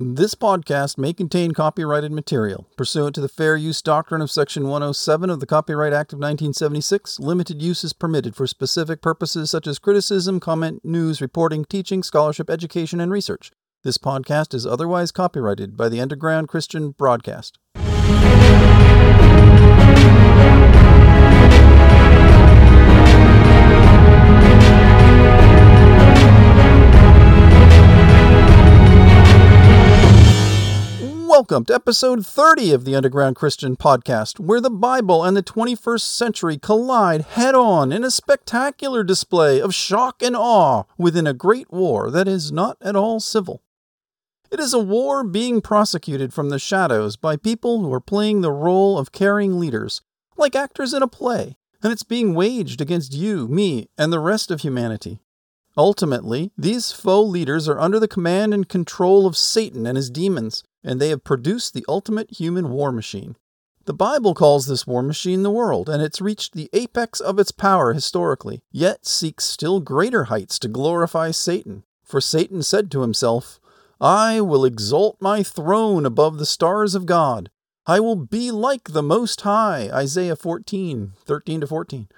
This podcast may contain copyrighted material. Pursuant to the Fair Use Doctrine of Section 107 of the Copyright Act of 1976, limited use is permitted for specific purposes such as criticism, comment, news, reporting, teaching, scholarship, education, and research. This podcast is otherwise copyrighted by the Underground Christian Broadcast. Welcome to episode 30 of the Underground Christian Podcast, where the Bible and the 21st century collide head on in a spectacular display of shock and awe within a great war that is not at all civil. It is a war being prosecuted from the shadows by people who are playing the role of caring leaders, like actors in a play, and it's being waged against you, me, and the rest of humanity. Ultimately, these faux leaders are under the command and control of Satan and his demons, and they have produced the ultimate human war machine. The Bible calls this war machine the world, and it's reached the apex of its power historically, yet seeks still greater heights to glorify Satan. For Satan said to himself, I will exalt my throne above the stars of God. I will be like the Most High. Isaiah 14, 13 to 14.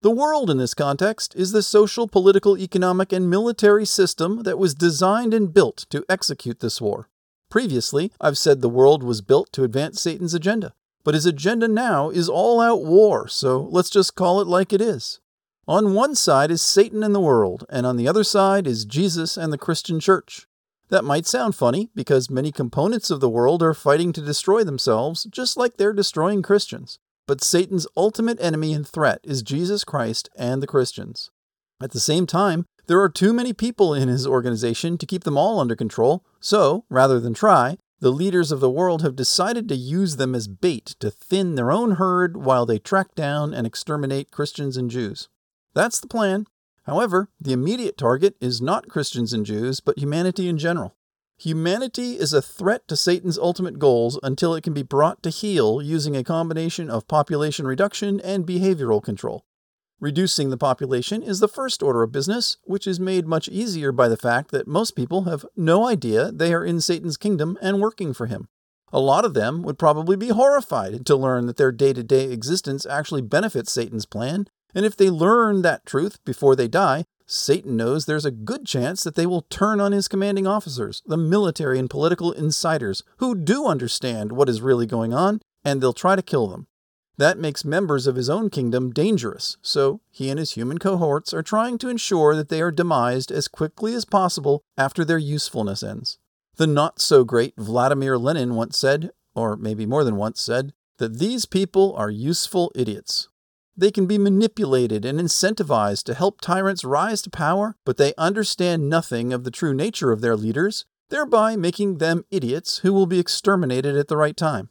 The world in this context is the social, political, economic, and military system that was designed and built to execute this war. Previously, I've said the world was built to advance Satan's agenda, but his agenda now is all out war, so let's just call it like it is. On one side is Satan and the world, and on the other side is Jesus and the Christian church. That might sound funny because many components of the world are fighting to destroy themselves, just like they're destroying Christians. But Satan's ultimate enemy and threat is Jesus Christ and the Christians. At the same time, there are too many people in his organization to keep them all under control, so, rather than try, the leaders of the world have decided to use them as bait to thin their own herd while they track down and exterminate Christians and Jews. That's the plan. However, the immediate target is not Christians and Jews, but humanity in general. Humanity is a threat to Satan's ultimate goals until it can be brought to heel using a combination of population reduction and behavioral control. Reducing the population is the first order of business, which is made much easier by the fact that most people have no idea they are in Satan's kingdom and working for him. A lot of them would probably be horrified to learn that their day to day existence actually benefits Satan's plan, and if they learn that truth before they die, Satan knows there's a good chance that they will turn on his commanding officers, the military and political insiders, who do understand what is really going on, and they'll try to kill them. That makes members of his own kingdom dangerous, so he and his human cohorts are trying to ensure that they are demised as quickly as possible after their usefulness ends. The not so great Vladimir Lenin once said, or maybe more than once said, that these people are useful idiots. They can be manipulated and incentivized to help tyrants rise to power, but they understand nothing of the true nature of their leaders, thereby making them idiots who will be exterminated at the right time.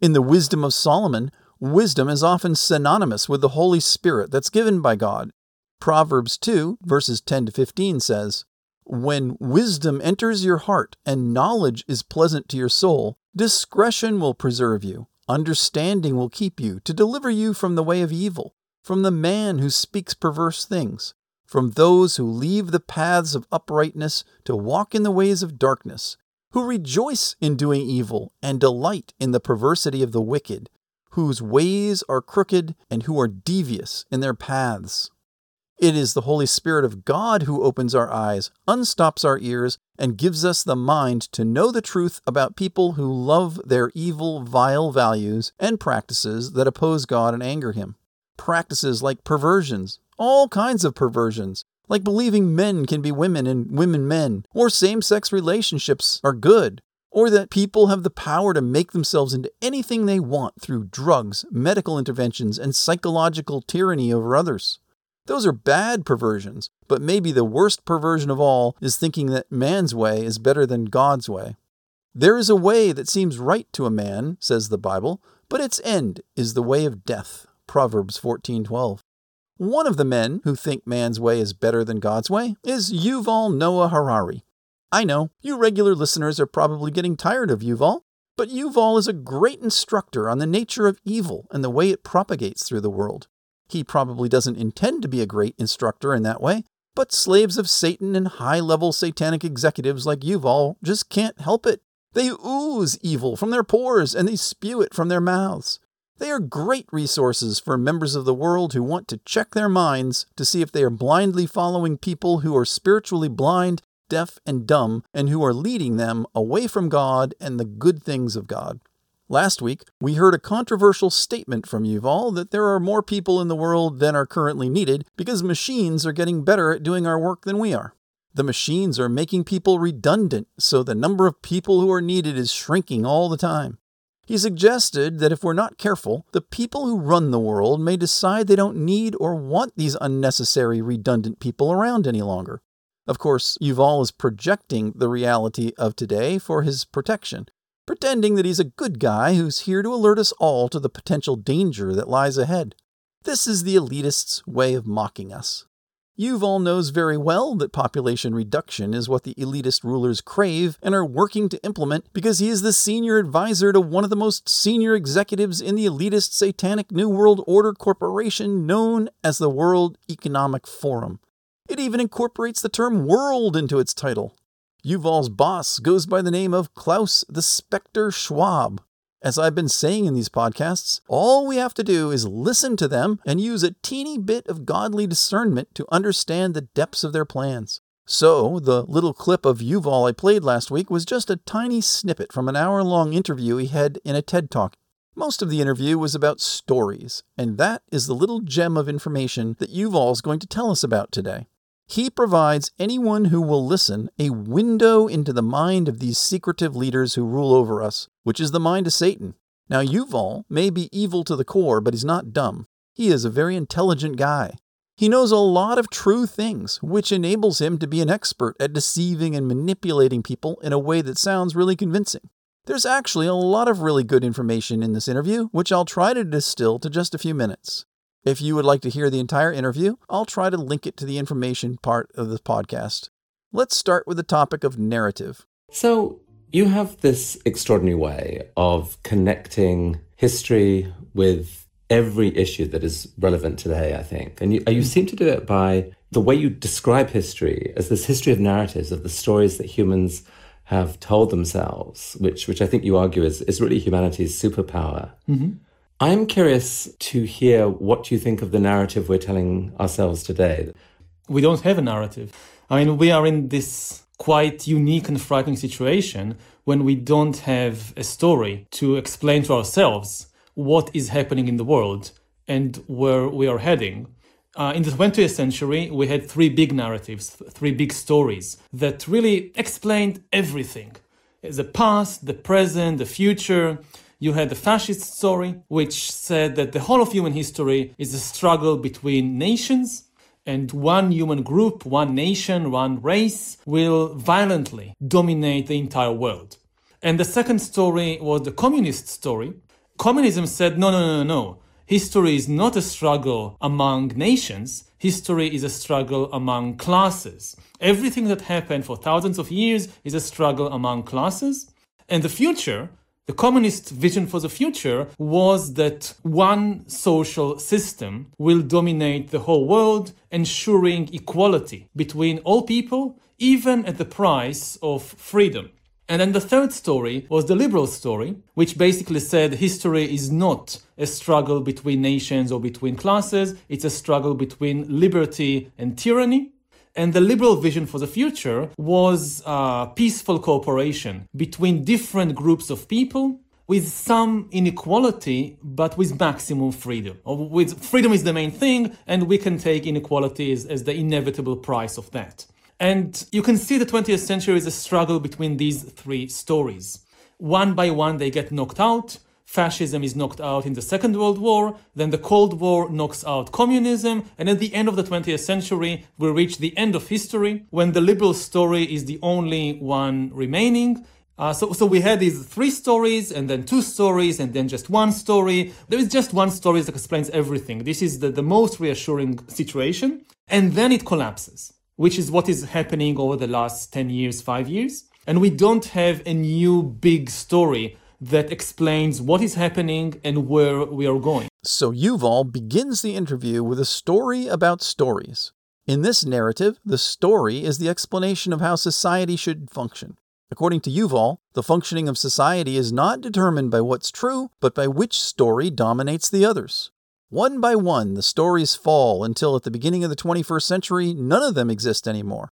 In the Wisdom of Solomon, Wisdom is often synonymous with the Holy Spirit that's given by God. Proverbs 2, verses 10 to 15 says, When wisdom enters your heart and knowledge is pleasant to your soul, discretion will preserve you, understanding will keep you, to deliver you from the way of evil, from the man who speaks perverse things, from those who leave the paths of uprightness to walk in the ways of darkness, who rejoice in doing evil and delight in the perversity of the wicked whose ways are crooked and who are devious in their paths. It is the Holy Spirit of God who opens our eyes, unstops our ears, and gives us the mind to know the truth about people who love their evil, vile values and practices that oppose God and anger Him. Practices like perversions, all kinds of perversions, like believing men can be women and women men, or same sex relationships are good, or that people have the power to make themselves into anything they want through drugs, medical interventions, and psychological tyranny over others. Those are bad perversions, but maybe the worst perversion of all is thinking that man's way is better than God's way. There is a way that seems right to a man, says the Bible, but its end is the way of death. Proverbs 14:12. One of the men who think man's way is better than God's way is Yuval Noah Harari. I know, you regular listeners are probably getting tired of Yuval, but Yuval is a great instructor on the nature of evil and the way it propagates through the world. He probably doesn't intend to be a great instructor in that way, but slaves of Satan and high level satanic executives like Yuval just can't help it. They ooze evil from their pores and they spew it from their mouths. They are great resources for members of the world who want to check their minds to see if they are blindly following people who are spiritually blind, deaf, and dumb, and who are leading them away from God and the good things of God. Last week, we heard a controversial statement from Yuval that there are more people in the world than are currently needed because machines are getting better at doing our work than we are. The machines are making people redundant, so the number of people who are needed is shrinking all the time. He suggested that if we're not careful, the people who run the world may decide they don't need or want these unnecessary, redundant people around any longer. Of course, Yuval is projecting the reality of today for his protection, pretending that he's a good guy who's here to alert us all to the potential danger that lies ahead. This is the elitists' way of mocking us. Yuval knows very well that population reduction is what the elitist rulers crave and are working to implement because he is the senior advisor to one of the most senior executives in the elitist satanic New World Order corporation known as the World Economic Forum. It even incorporates the term world into its title. Yuval's boss goes by the name of Klaus the Spectre Schwab. As I've been saying in these podcasts, all we have to do is listen to them and use a teeny bit of godly discernment to understand the depths of their plans. So, the little clip of Yuval I played last week was just a tiny snippet from an hour long interview he had in a TED Talk. Most of the interview was about stories, and that is the little gem of information that Yuval is going to tell us about today. He provides anyone who will listen a window into the mind of these secretive leaders who rule over us, which is the mind of Satan. Now, Yuval may be evil to the core, but he's not dumb. He is a very intelligent guy. He knows a lot of true things, which enables him to be an expert at deceiving and manipulating people in a way that sounds really convincing. There's actually a lot of really good information in this interview, which I'll try to distill to just a few minutes. If you would like to hear the entire interview, I'll try to link it to the information part of the podcast. Let's start with the topic of narrative. So, you have this extraordinary way of connecting history with every issue that is relevant today, I think. And you, you seem to do it by the way you describe history as this history of narratives, of the stories that humans have told themselves, which, which I think you argue is, is really humanity's superpower. Mm-hmm. I'm curious to hear what you think of the narrative we're telling ourselves today. We don't have a narrative. I mean, we are in this quite unique and frightening situation when we don't have a story to explain to ourselves what is happening in the world and where we are heading. Uh, in the 20th century, we had three big narratives, three big stories that really explained everything the past, the present, the future you had the fascist story, which said that the whole of human history is a struggle between nations, and one human group, one nation, one race will violently dominate the entire world. And the second story was the communist story. Communism said, no, no, no, no. History is not a struggle among nations. History is a struggle among classes. Everything that happened for thousands of years is a struggle among classes. And the future the communist vision for the future was that one social system will dominate the whole world, ensuring equality between all people, even at the price of freedom. And then the third story was the liberal story, which basically said history is not a struggle between nations or between classes, it's a struggle between liberty and tyranny. And the liberal vision for the future was uh, peaceful cooperation between different groups of people with some inequality, but with maximum freedom. With freedom is the main thing, and we can take inequality as, as the inevitable price of that. And you can see the 20th century is a struggle between these three stories. One by one, they get knocked out fascism is knocked out in the Second World War, then the Cold War knocks out communism, and at the end of the 20th century, we reach the end of history when the liberal story is the only one remaining. Uh, so, so we had these three stories, and then two stories, and then just one story. There is just one story that explains everything. This is the, the most reassuring situation. And then it collapses, which is what is happening over the last 10 years, five years. And we don't have a new big story that explains what is happening and where we are going. So Yuval begins the interview with a story about stories. In this narrative, the story is the explanation of how society should function. According to Yuval, the functioning of society is not determined by what's true, but by which story dominates the others. One by one, the stories fall until at the beginning of the 21st century, none of them exist anymore.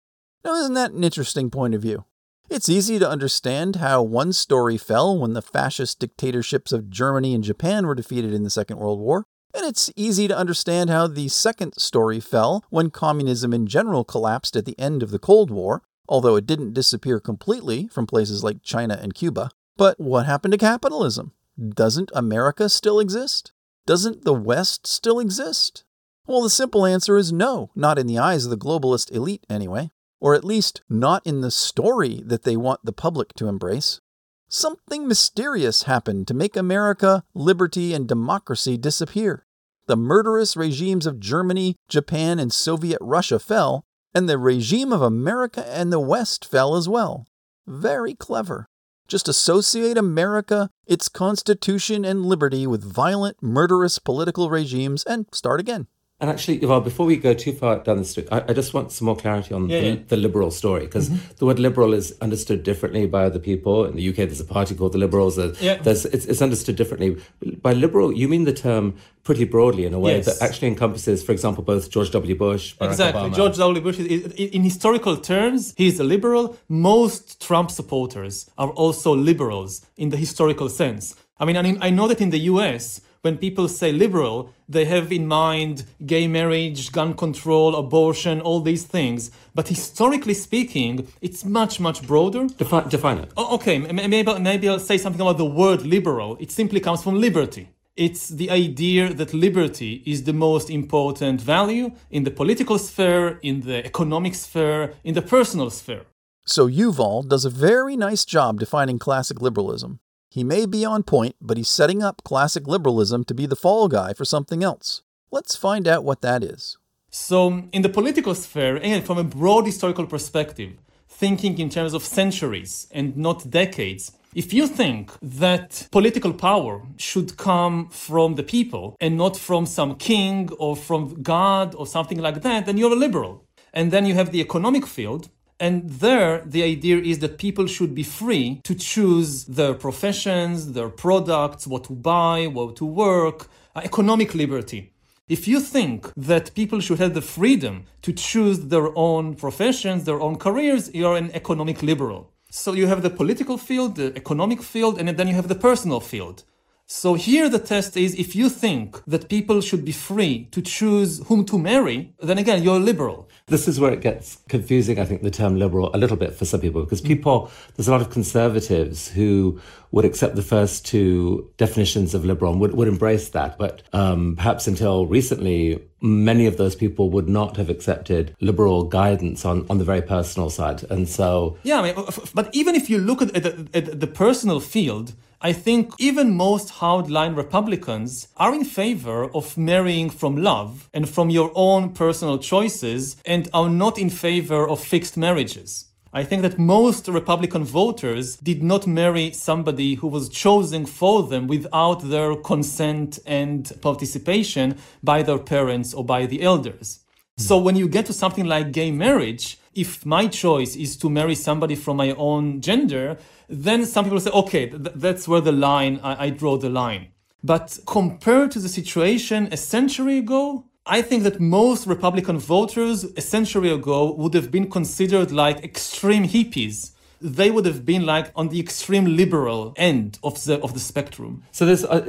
Now, isn't that an interesting point of view? It's easy to understand how one story fell when the fascist dictatorships of Germany and Japan were defeated in the Second World War, and it's easy to understand how the second story fell when communism in general collapsed at the end of the Cold War, although it didn't disappear completely from places like China and Cuba. But what happened to capitalism? Doesn't America still exist? Doesn't the West still exist? Well, the simple answer is no, not in the eyes of the globalist elite, anyway, or at least not in the story that they want the public to embrace. Something mysterious happened to make America, liberty, and democracy disappear. The murderous regimes of Germany, Japan, and Soviet Russia fell, and the regime of America and the West fell as well. Very clever. Just associate America, its constitution, and liberty with violent, murderous political regimes and start again. And actually, Yuval, before we go too far down the street, I, I just want some more clarity on Yeah, the, yeah. the liberal story because Mm-hmm. the word liberal is understood differently by other people. In the UK, there's a party called the Liberals. Yeah. there's, it's, it's understood differently. By liberal, you mean the term pretty broadly in a way Yes. that actually encompasses, for example, both George W. Bush, Barack Exactly. Obama. George W. Bush, is- in historical terms, he's a liberal. Most Trump supporters are also liberals in the historical sense. I mean, I mean, I know that in the US, when people say liberal, they have in mind gay marriage, gun control, abortion, all these things. But historically speaking, it's much, much broader. Define, define it. Oh, okay, maybe, maybe I'll say something about the word liberal. It simply comes from liberty. It's the idea that liberty is the most important value in the political sphere, in the economic sphere, in the personal sphere. So Yuval does a very nice job defining classic liberalism. He may be on point, but he's setting up classic liberalism to be the fall guy for something else. Let's find out what that is. So, in the political sphere, and from a broad historical perspective, thinking in terms of centuries and not decades, if you think that political power should come from the people and not from some king or from God or something like that, then you're a liberal. And then you have the economic field, and there, the idea is that people should be free to choose their professions, their products, what to buy, what to work, uh, economic liberty. If you think that people should have the freedom to choose their own professions, their own careers, you're an economic liberal. So you have the political field, the economic field, and then you have the personal field. So here the test is if you think that people should be free to choose whom to marry, then again, you're liberal. This is where it gets confusing, I think, the term liberal a little bit for some people, because people, there's a lot of conservatives who would accept the first two definitions of liberal and would, would embrace that. But um, perhaps until recently, many of those people would not have accepted liberal guidance on, on the very personal side. And so Yeah, I mean, but even if you look at, at, the- at the personal field, I think even most hardline Republicans are in favor of marrying from love and from your own personal choices and are not in favor of fixed marriages. I think that most Republican voters did not marry somebody who was chosen for them without their consent and participation by their parents or by the elders. Hmm. So when you get to something like gay marriage, if my choice is to marry somebody from my own gender, then some people say, okay, th- that's where the line, I-, I draw the line. But compared to the situation a century ago, I think that most Republican voters a century ago would have been considered like extreme hippies. They would have been like on the extreme liberal end of the of the spectrum. So there's uh,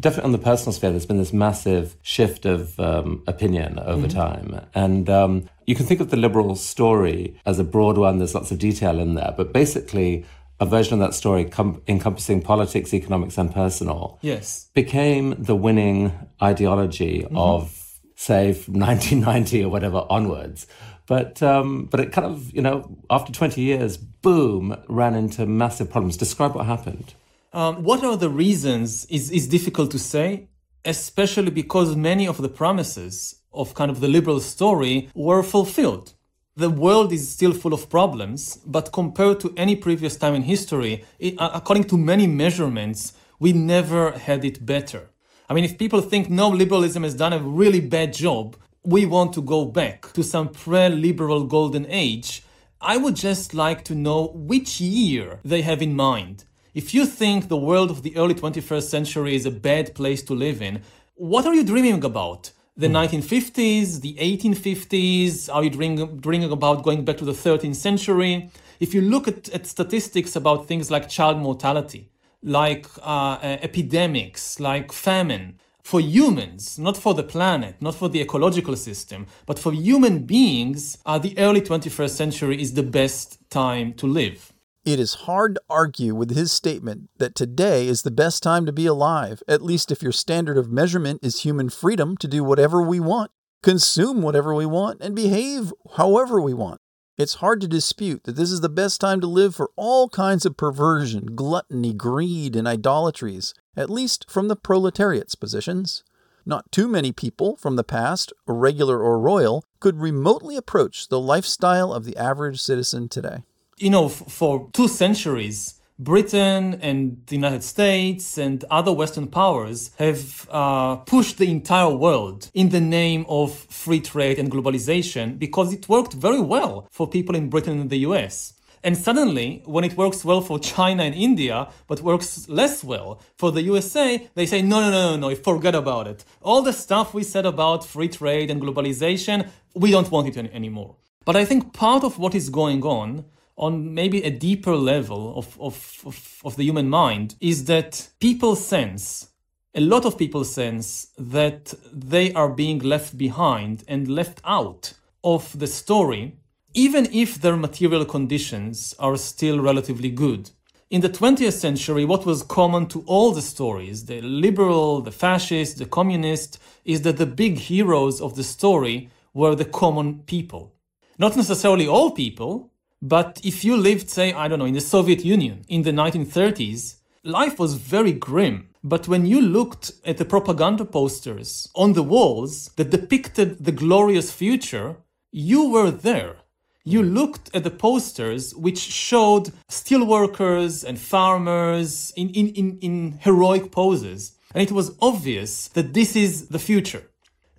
definitely on the personal sphere, there's been this massive shift of um, opinion over time, and um, you can think of the liberal story as a broad one. There's lots of detail in there, but basically a version of that story com- encompassing politics, economics, and personal Yes. became the winning ideology of say from 1990 or whatever onwards. But um, but it kind of you know after 20 years, boom, ran into massive problems. Describe what happened. Um, what are the reasons is, is difficult to say, especially because many of the promises of kind of the liberal story were fulfilled. The world is still full of problems, but compared to any previous time in history, it, according to many measurements, we never had it better. I mean, if people think no, liberalism has done a really bad job, we want to go back to some pre liberal golden age. I would just like to know which year they have in mind. If you think the world of the early 21st century is a bad place to live in, what are you dreaming about? The 1950s, the 1850s? Are you dreaming, dreaming about going back to the 13th century? If you look at, at statistics about things like child mortality, like uh, epidemics, like famine, for humans, not for the planet, not for the ecological system, but for human beings, uh, the early 21st century is the best time to live. It is hard to argue with his statement that today is the best time to be alive, at least if your standard of measurement is human freedom to do whatever we want, consume whatever we want, and behave however we want. It's hard to dispute that this is the best time to live for all kinds of perversion, gluttony, greed, and idolatries, at least from the proletariat's positions. Not too many people from the past, irregular or royal, could remotely approach the lifestyle of the average citizen today. You know, for two centuries, Britain and the United States and other Western powers have uh, pushed the entire world in the name of free trade and globalization because it worked very well for people in Britain and the US. And suddenly, when it works well for China and India, but works less well for the USA, they say, no, no, no, no, no, forget about it. All the stuff we said about free trade and globalization, we don't want it anymore. But I think part of what is going on on maybe a deeper level of, of, of, of, the human mind is that people sense, a lot of people sense that they are being left behind and left out of the story, even if their material conditions are still relatively good. In the 20th century, what was common to all the stories, the liberal, the fascist, the communist, is that the big heroes of the story were the common people. Not necessarily all people, but if you lived, say, I don't know, in the Soviet Union in the 1930s, life was very grim. But when you looked at the propaganda posters on the walls that depicted the glorious future, you were there. You looked at the posters which showed steelworkers and farmers in, in, in, in heroic poses. And it was obvious that this is the future.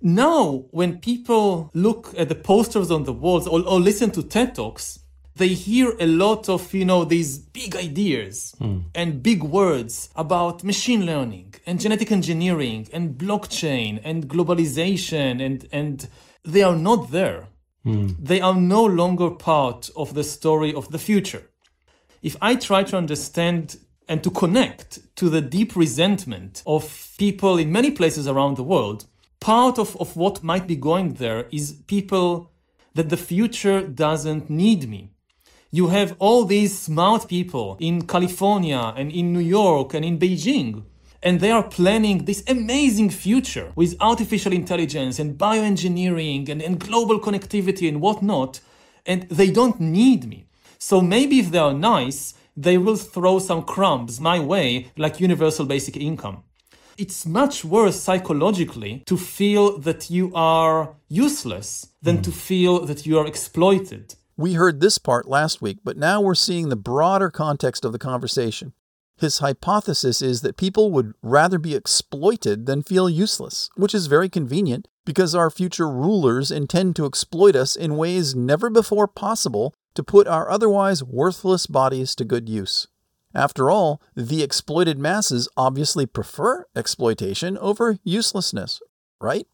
Now, when people look at the posters on the walls or, or listen to TED Talks, they hear a lot of, you know, these big ideas mm. and big words about machine learning and genetic engineering and blockchain and globalization and, and they are not there. Mm. They are no longer part of the story of the future. If I try to understand and to connect to the deep resentment of people in many places around the world, part of, of what might be going there is people that the future doesn't need me you have all these smart people in California and in New York and in Beijing. And they are planning this amazing future with artificial intelligence and bioengineering and, and global connectivity and whatnot. And they don't need me. So maybe if they are nice, they will throw some crumbs my way, like universal basic income. It's much worse psychologically to feel that you are useless than mm. to feel that you are exploited. We heard this part last week, but now we're seeing the broader context of the conversation. His hypothesis is that people would rather be exploited than feel useless, which is very convenient because our future rulers intend to exploit us in ways never before possible to put our otherwise worthless bodies to good use. After all, the exploited masses obviously prefer exploitation over uselessness, right?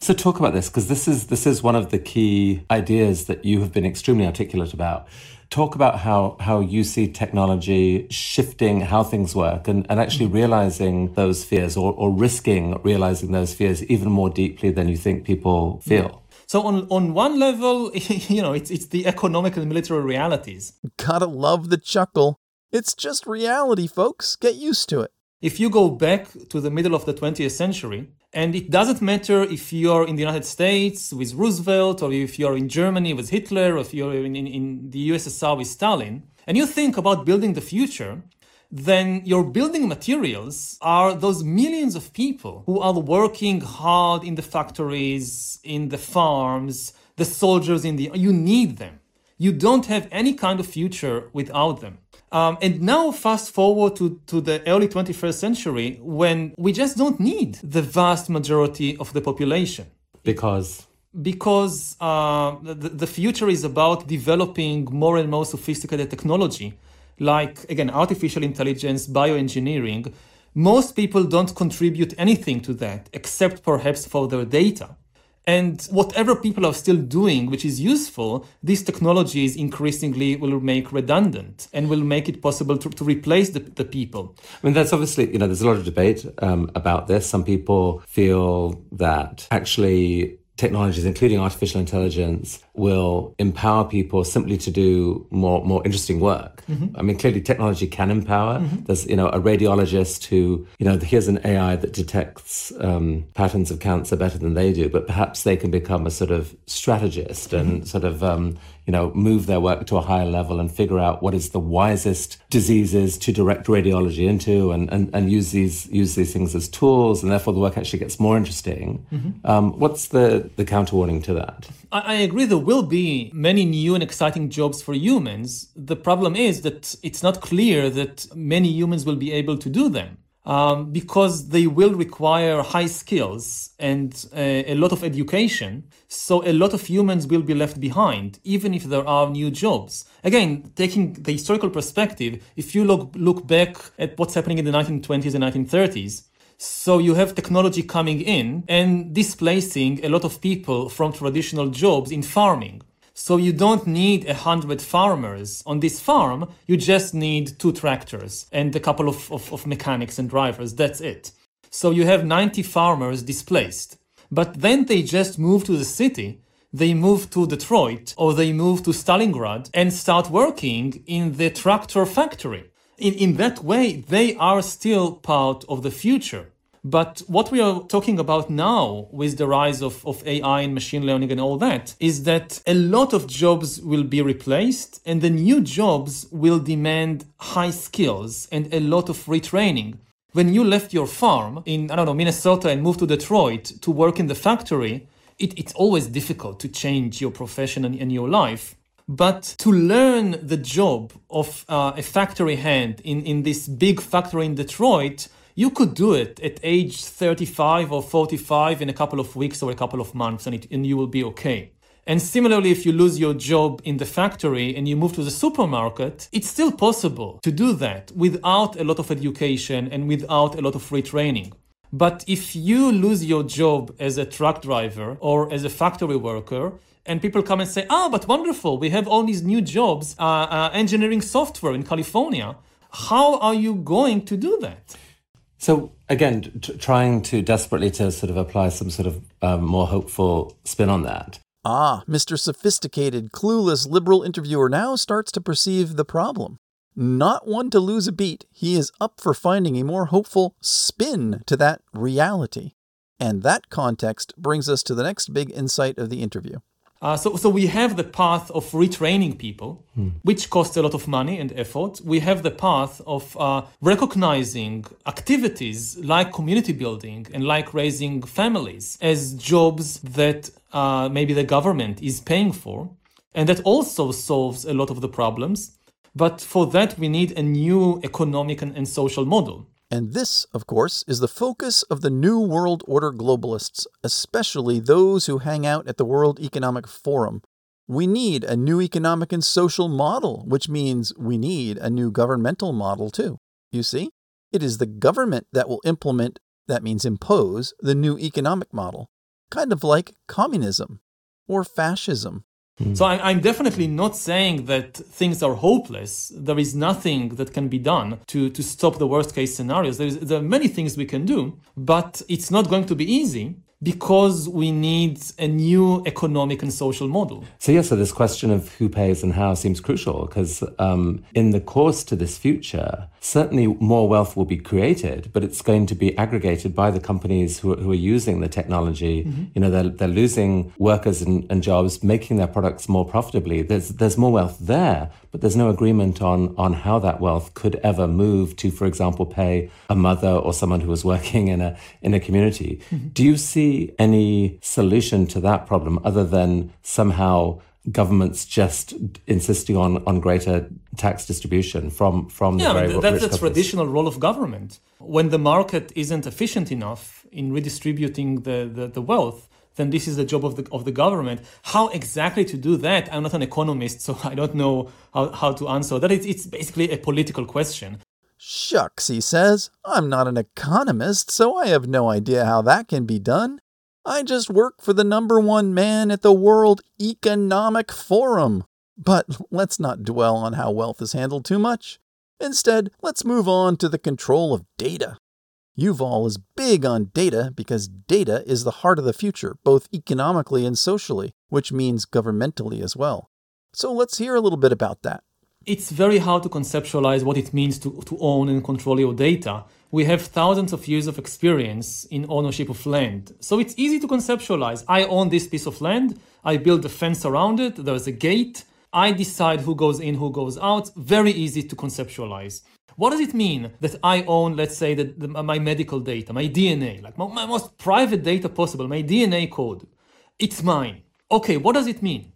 So talk about this because this is this is one of the key ideas that you have been extremely articulate about. Talk about how how you see technology shifting how things work and, and actually mm-hmm. realizing those fears or, or risking realizing those fears even more deeply than you think people feel. So on on one level, you know, it's it's the economic and military realities. Gotta love the chuckle. It's just reality, folks. Get used to it. If you go back to the middle of the 20th century, and it doesn't matter if you're in the United States with Roosevelt, or if you're in Germany with Hitler, or if you're in, in, in the USSR with Stalin, and you think about building the future, then your building materials are those millions of people who are working hard in the factories, in the farms, the soldiers in the. You need them. You don't have any kind of future without them. Um, and now, fast forward to, to the early 21st century when we just don't need the vast majority of the population. Because? because uh, the, the future is about developing more and more sophisticated technology, like, again, artificial intelligence, bioengineering. Most people don't contribute anything to that except perhaps for their data. And whatever people are still doing, which is useful, these technologies increasingly will make redundant and will make it possible to, to replace the, the people. I mean, there's obviously, you know, there's a lot of debate um, about this. Some people feel that actually technologies, including artificial intelligence, will empower people simply to do more more interesting work. Mm-hmm. I mean, clearly technology can empower. Mm-hmm. There's you know a radiologist who you know here's an AI that detects um, patterns of cancer better than they do, but perhaps they can become a sort of strategist mm-hmm. and sort of um, you know, move their work to a higher level and figure out what is the wisest diseases to direct radiology into and, and, and use these use these things as tools and therefore the work actually gets more interesting. Mm-hmm. Um, what's the, the counter warning to that? I, I agree there will be many new and exciting jobs for humans. The problem is that it's not clear that many humans will be able to do them um, because they will require high skills and a, a lot of education. So a lot of humans will be left behind, even if there are new jobs. Again, taking the historical perspective, if you look, look back at what's happening in the 1920s and 1930s, so you have technology coming in and displacing a lot of people from traditional jobs in farming. So you don't need a hundred farmers on this farm. You just need two tractors and a couple of, of, of, mechanics and drivers. That's it. So you have 90 farmers displaced. But then they just move to the city. They move to Detroit or they move to Stalingrad and start working in the tractor factory. In, in that way, they are still part of the future. But what we are talking about now with the rise of, of AI and machine learning and all that is that a lot of jobs will be replaced and the new jobs will demand high skills and a lot of retraining. When you left your farm in, I don't know, Minnesota and moved to Detroit to work in the factory, it, it's always difficult to change your profession and, and your life. But to learn the job of uh, a factory hand in, in this big factory in Detroit you could do it at age 35 or 45 in a couple of weeks or a couple of months and, it, and you will be okay. And similarly, if you lose your job in the factory and you move to the supermarket, it's still possible to do that without a lot of education and without a lot of retraining. But if you lose your job as a truck driver or as a factory worker, and people come and say, ah, oh, but wonderful, we have all these new jobs, uh, uh, engineering software in California. How are you going to do that? So again, t- trying to desperately to sort of apply some sort of um, more hopeful spin on that. Ah, Mr. Sophisticated, clueless liberal interviewer now starts to perceive the problem. Not one to lose a beat, he is up for finding a more hopeful spin to that reality. And that context brings us to the next big insight of the interview. Uh, so, so we have the path of retraining people, hmm. which costs a lot of money and effort. We have the path of uh, recognizing activities like community building and like raising families as jobs that uh, maybe the government is paying for. And that also solves a lot of the problems. But for that, we need a new economic and, and social model. And this, of course, is the focus of the New World Order globalists, especially those who hang out at the World Economic Forum. We need a new economic and social model, which means we need a new governmental model too. You see? It is the government that will implement, that means impose, the new economic model, kind of like communism or fascism. Hmm. So I, am definitely not saying that things are hopeless. There is nothing that can be done to, to stop the worst case scenarios. There's, there are many things we can do, but it's not going to be easy because we need a new economic and social model. So, yeah, so this question of who pays and how seems crucial because um, in the course to this future, certainly more wealth will be created, but it's going to be aggregated by the companies who are, who are using the technology. Mm-hmm. You know, they're, they're losing workers and, and jobs, making their products more profitably. There's, there's more wealth there, but there's no agreement on, on how that wealth could ever move to, for example, pay a mother or someone who is working in a, in a community. Mm-hmm. Do you see any solution to that problem other than somehow governments just insisting on, on greater tax distribution from, from yeah, the very that's the traditional role of government. When the market isn't efficient enough in redistributing the, the, the wealth, then this is the job of the, of the government. How exactly to do that? I'm not an economist, so I don't know how, how to answer that. It's, it's basically a political question. Shucks, he says. I'm not an economist, so I have no idea how that can be done. I just work for the number one man at the World Economic Forum. But let's not dwell on how wealth is handled too much. Instead, let's move on to the control of data. Yuval is big on data because data is the heart of the future, both economically and socially, which means governmentally as well. So let's hear a little bit about that it's very hard to conceptualize what it means to, to own and control your data. We have thousands of years of experience in ownership of land. So it's easy to conceptualize. I own this piece of land, I build a fence around it, there's a gate, I decide who goes in, who goes out. Very easy to conceptualize. What does it mean that I own, let's say, the, the, my medical data, my DNA, like my, my most private data possible, my DNA code? It's mine. Okay, what does it mean?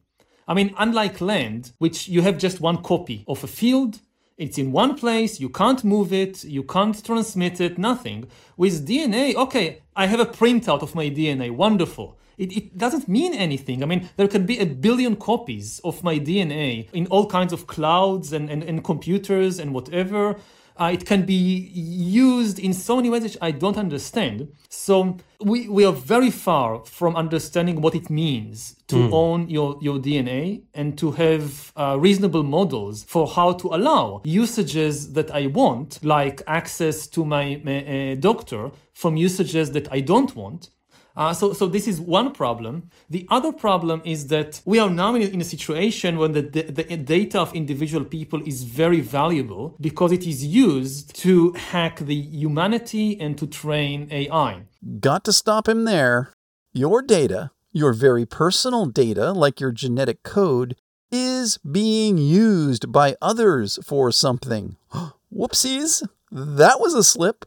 I mean, unlike land, which you have just one copy of a field, it's in one place, you can't move it, you can't transmit it, nothing. With DNA, okay, I have a printout of my DNA, wonderful. It, it, doesn't mean anything. I mean, there can be a billion copies of my DNA in all kinds of clouds and, and, and computers and whatever. Uh, it can be used in so many ways which I don't understand. So we, we are very far from understanding what it means to mm. own your, your DNA and to have uh, reasonable models for how to allow usages that I want, like access to my, uh, doctor, from usages that I don't want. Uh, so, so this is one problem. The other problem is that we are now in, in a situation when the, the, the, data of individual people is very valuable because it is used to hack the humanity and to train AI. Got to stop him there. Your data, your very personal data, like your genetic code, is being used by others for something. Whoopsies! That was a slip.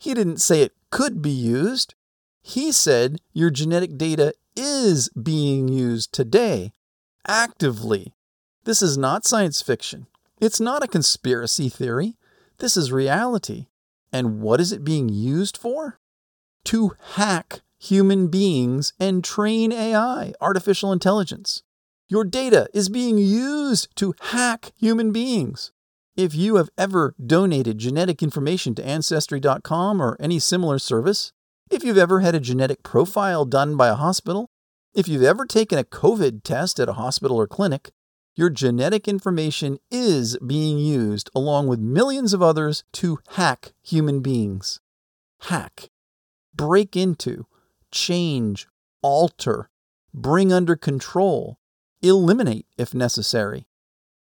He didn't say it could be used. He said your genetic data is being used today, actively. This is not science fiction. It's not a conspiracy theory. This is reality. And what is it being used for? To hack human beings and train AI, artificial intelligence. Your data is being used to hack human beings. If you have ever donated genetic information to Ancestry.com or any similar service, if you've ever had a genetic profile done by a hospital, if you've ever taken a COVID test at a hospital or clinic, your genetic information is being used along with millions of others to hack human beings. Hack. Break into, change, alter, bring under control, eliminate if necessary.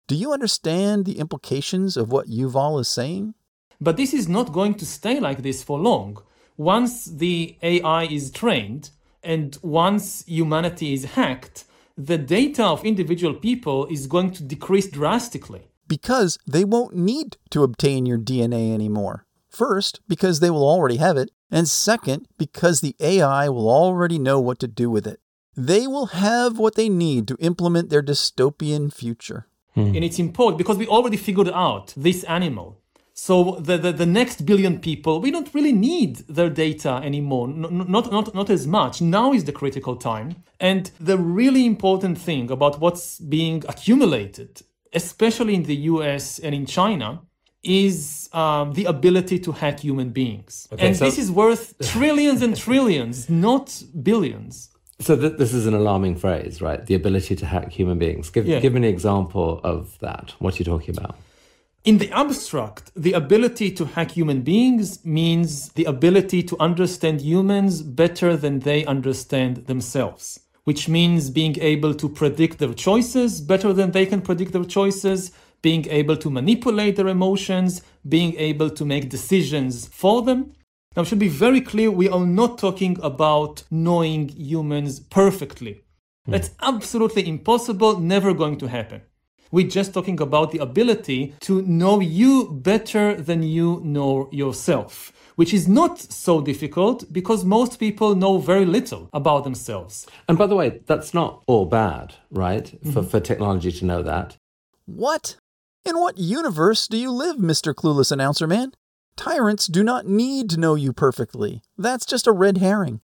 Do you understand the implications of what Yuval is saying? But this is not going to stay like this for long once the AI is trained and once humanity is hacked, the data of individual people is going to decrease drastically. Because they won't need to obtain your DNA anymore. First, because they will already have it, and second, because the AI will already know what to do with it. They will have what they need to implement their dystopian future. Hmm. And it's important because we already figured out this animal so the, the, the, next billion people, we don't really need their data anymore, not, not, not as much. Now is the critical time. And the really important thing about what's being accumulated, especially in the US and in China, is um, the ability to hack human beings. Okay, and so this is worth trillions and trillions, not billions. So th- this is an alarming phrase, right? The ability to hack human beings. Give, yeah. give me an example of that. What are you talking about? In the abstract, the ability to hack human beings means the ability to understand humans better than they understand themselves, which means being able to predict their choices better than they can predict their choices, being able to manipulate their emotions, being able to make decisions for them. Now, should be very clear we are not talking about knowing humans perfectly. Mm. That's absolutely impossible, never going to happen. We're just talking about the ability to know you better than you know yourself which is not so difficult because most people know very little about themselves. And by the way, that's not all bad, right? Mm-hmm. For, for technology to know that. What? In what universe do you live, Mr. Clueless Announcer Man? Tyrants do not need to know you perfectly. That's just a red herring.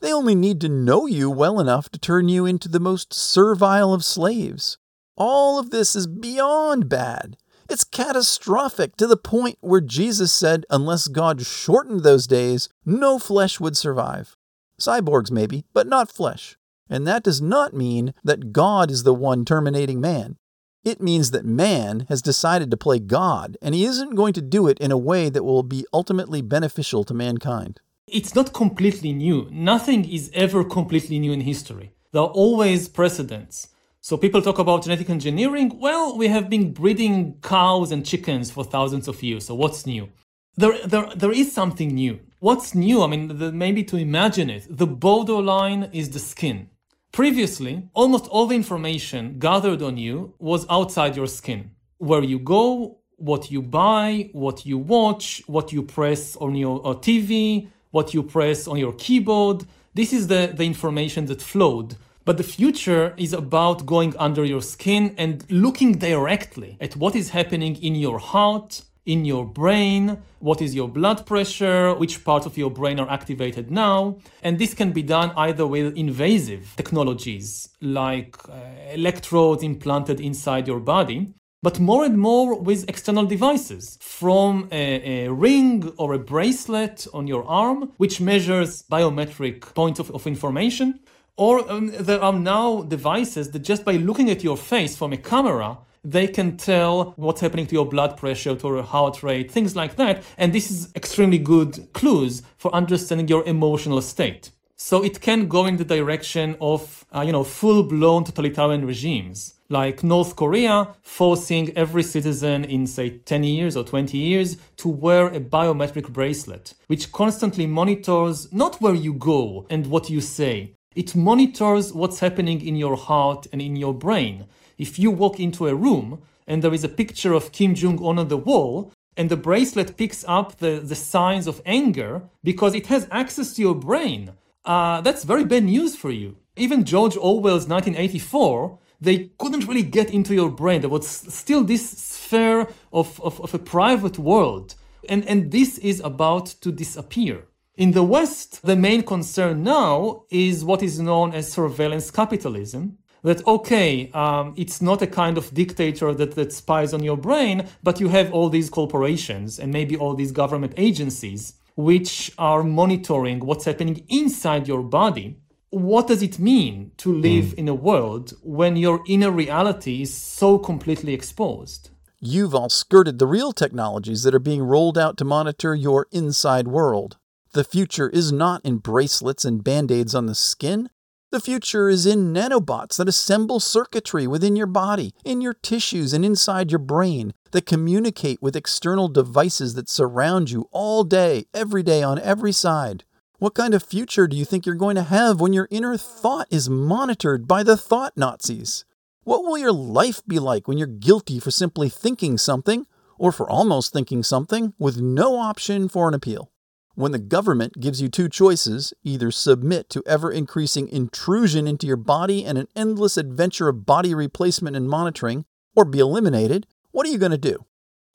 They only need to know you well enough to turn you into the most servile of slaves. All of this is beyond bad. It's catastrophic to the point where Jesus said, unless God shortened those days, no flesh would survive. Cyborgs, maybe, but not flesh. And that does not mean that God is the one terminating man. It means that man has decided to play God, and he isn't going to do it in a way that will be ultimately beneficial to mankind. It's not completely new. Nothing is ever completely new in history. There are always precedents. So people talk about genetic engineering. Well, we have been breeding cows and chickens for thousands of years. So what's new? There, there, there is something new. What's new? I mean, the, maybe to imagine it, the borderline is the skin. Previously, almost all the information gathered on you was outside your skin. Where you go, what you buy, what you watch, what you press on your uh, TV, what you press on your keyboard. This is the, the information that flowed. But the future is about going under your skin and looking directly at what is happening in your heart, in your brain, what is your blood pressure, which parts of your brain are activated now. And this can be done either with invasive technologies like uh, electrodes implanted inside your body, but more and more with external devices, from a, a, ring or a bracelet on your arm, which measures biometric points of, of information. Or um, there are now devices that just by looking at your face from a camera they can tell what's happening to your blood pressure, to your heart rate, things like that. And this is extremely good clues for understanding your emotional state. So it can go in the direction of, uh, you know, full-blown totalitarian regimes, like North Korea forcing every citizen in, say, 10 years or 20 years to wear a biometric bracelet, which constantly monitors not where you go and what you say. It monitors what's happening in your heart and in your brain if you walk into a room and there is a picture of Kim Jong un on the wall, and the bracelet picks up the, the signs of anger because it has access to your brain, uh, that's very bad news for you. Even George Orwell's 1984, they couldn't really get into your brain. There was still this sphere of, of, of a private world. And, and this is about to disappear. In the West, the main concern now is what is known as surveillance capitalism, that okay um, it's not a kind of dictator that, that spies on your brain but you have all these corporations and maybe all these government agencies which are monitoring what's happening inside your body. What does it mean to live mm. in a world when your inner reality is so completely exposed? You've all skirted the real technologies that are being rolled out to monitor your inside world the future is not in bracelets and band-aids on the skin the future is in nanobots that assemble circuitry within your body, in your tissues, and inside your brain that communicate with external devices that surround you all day, every day, on every side. What kind of future do you think you're going to have when your inner thought is monitored by the thought Nazis? What will your life be like when you're guilty for simply thinking something, or for almost thinking something, with no option for an appeal? When the government gives you two choices, either submit to ever increasing intrusion into your body and an endless adventure of body replacement and monitoring, or be eliminated, what are you going to do?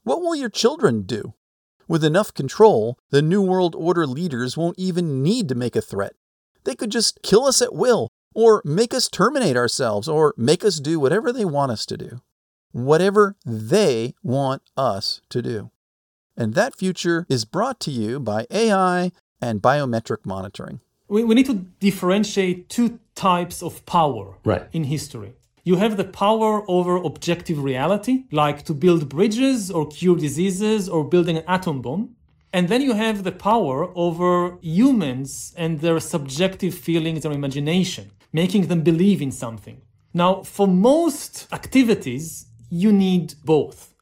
What will your children do? With enough control, the New World Order leaders won't even need to make a threat. They could just kill us at will, or make us terminate ourselves, or make us do whatever they want us to do. Whatever they want us to do. And that future is brought to you by AI and biometric monitoring. We, we need to differentiate two types of power right. in history. You have the power over objective reality, like to build bridges or cure diseases or building an atom bomb. And then you have the power over humans and their subjective feelings or imagination, making them believe in something. Now, for most activities, you need both.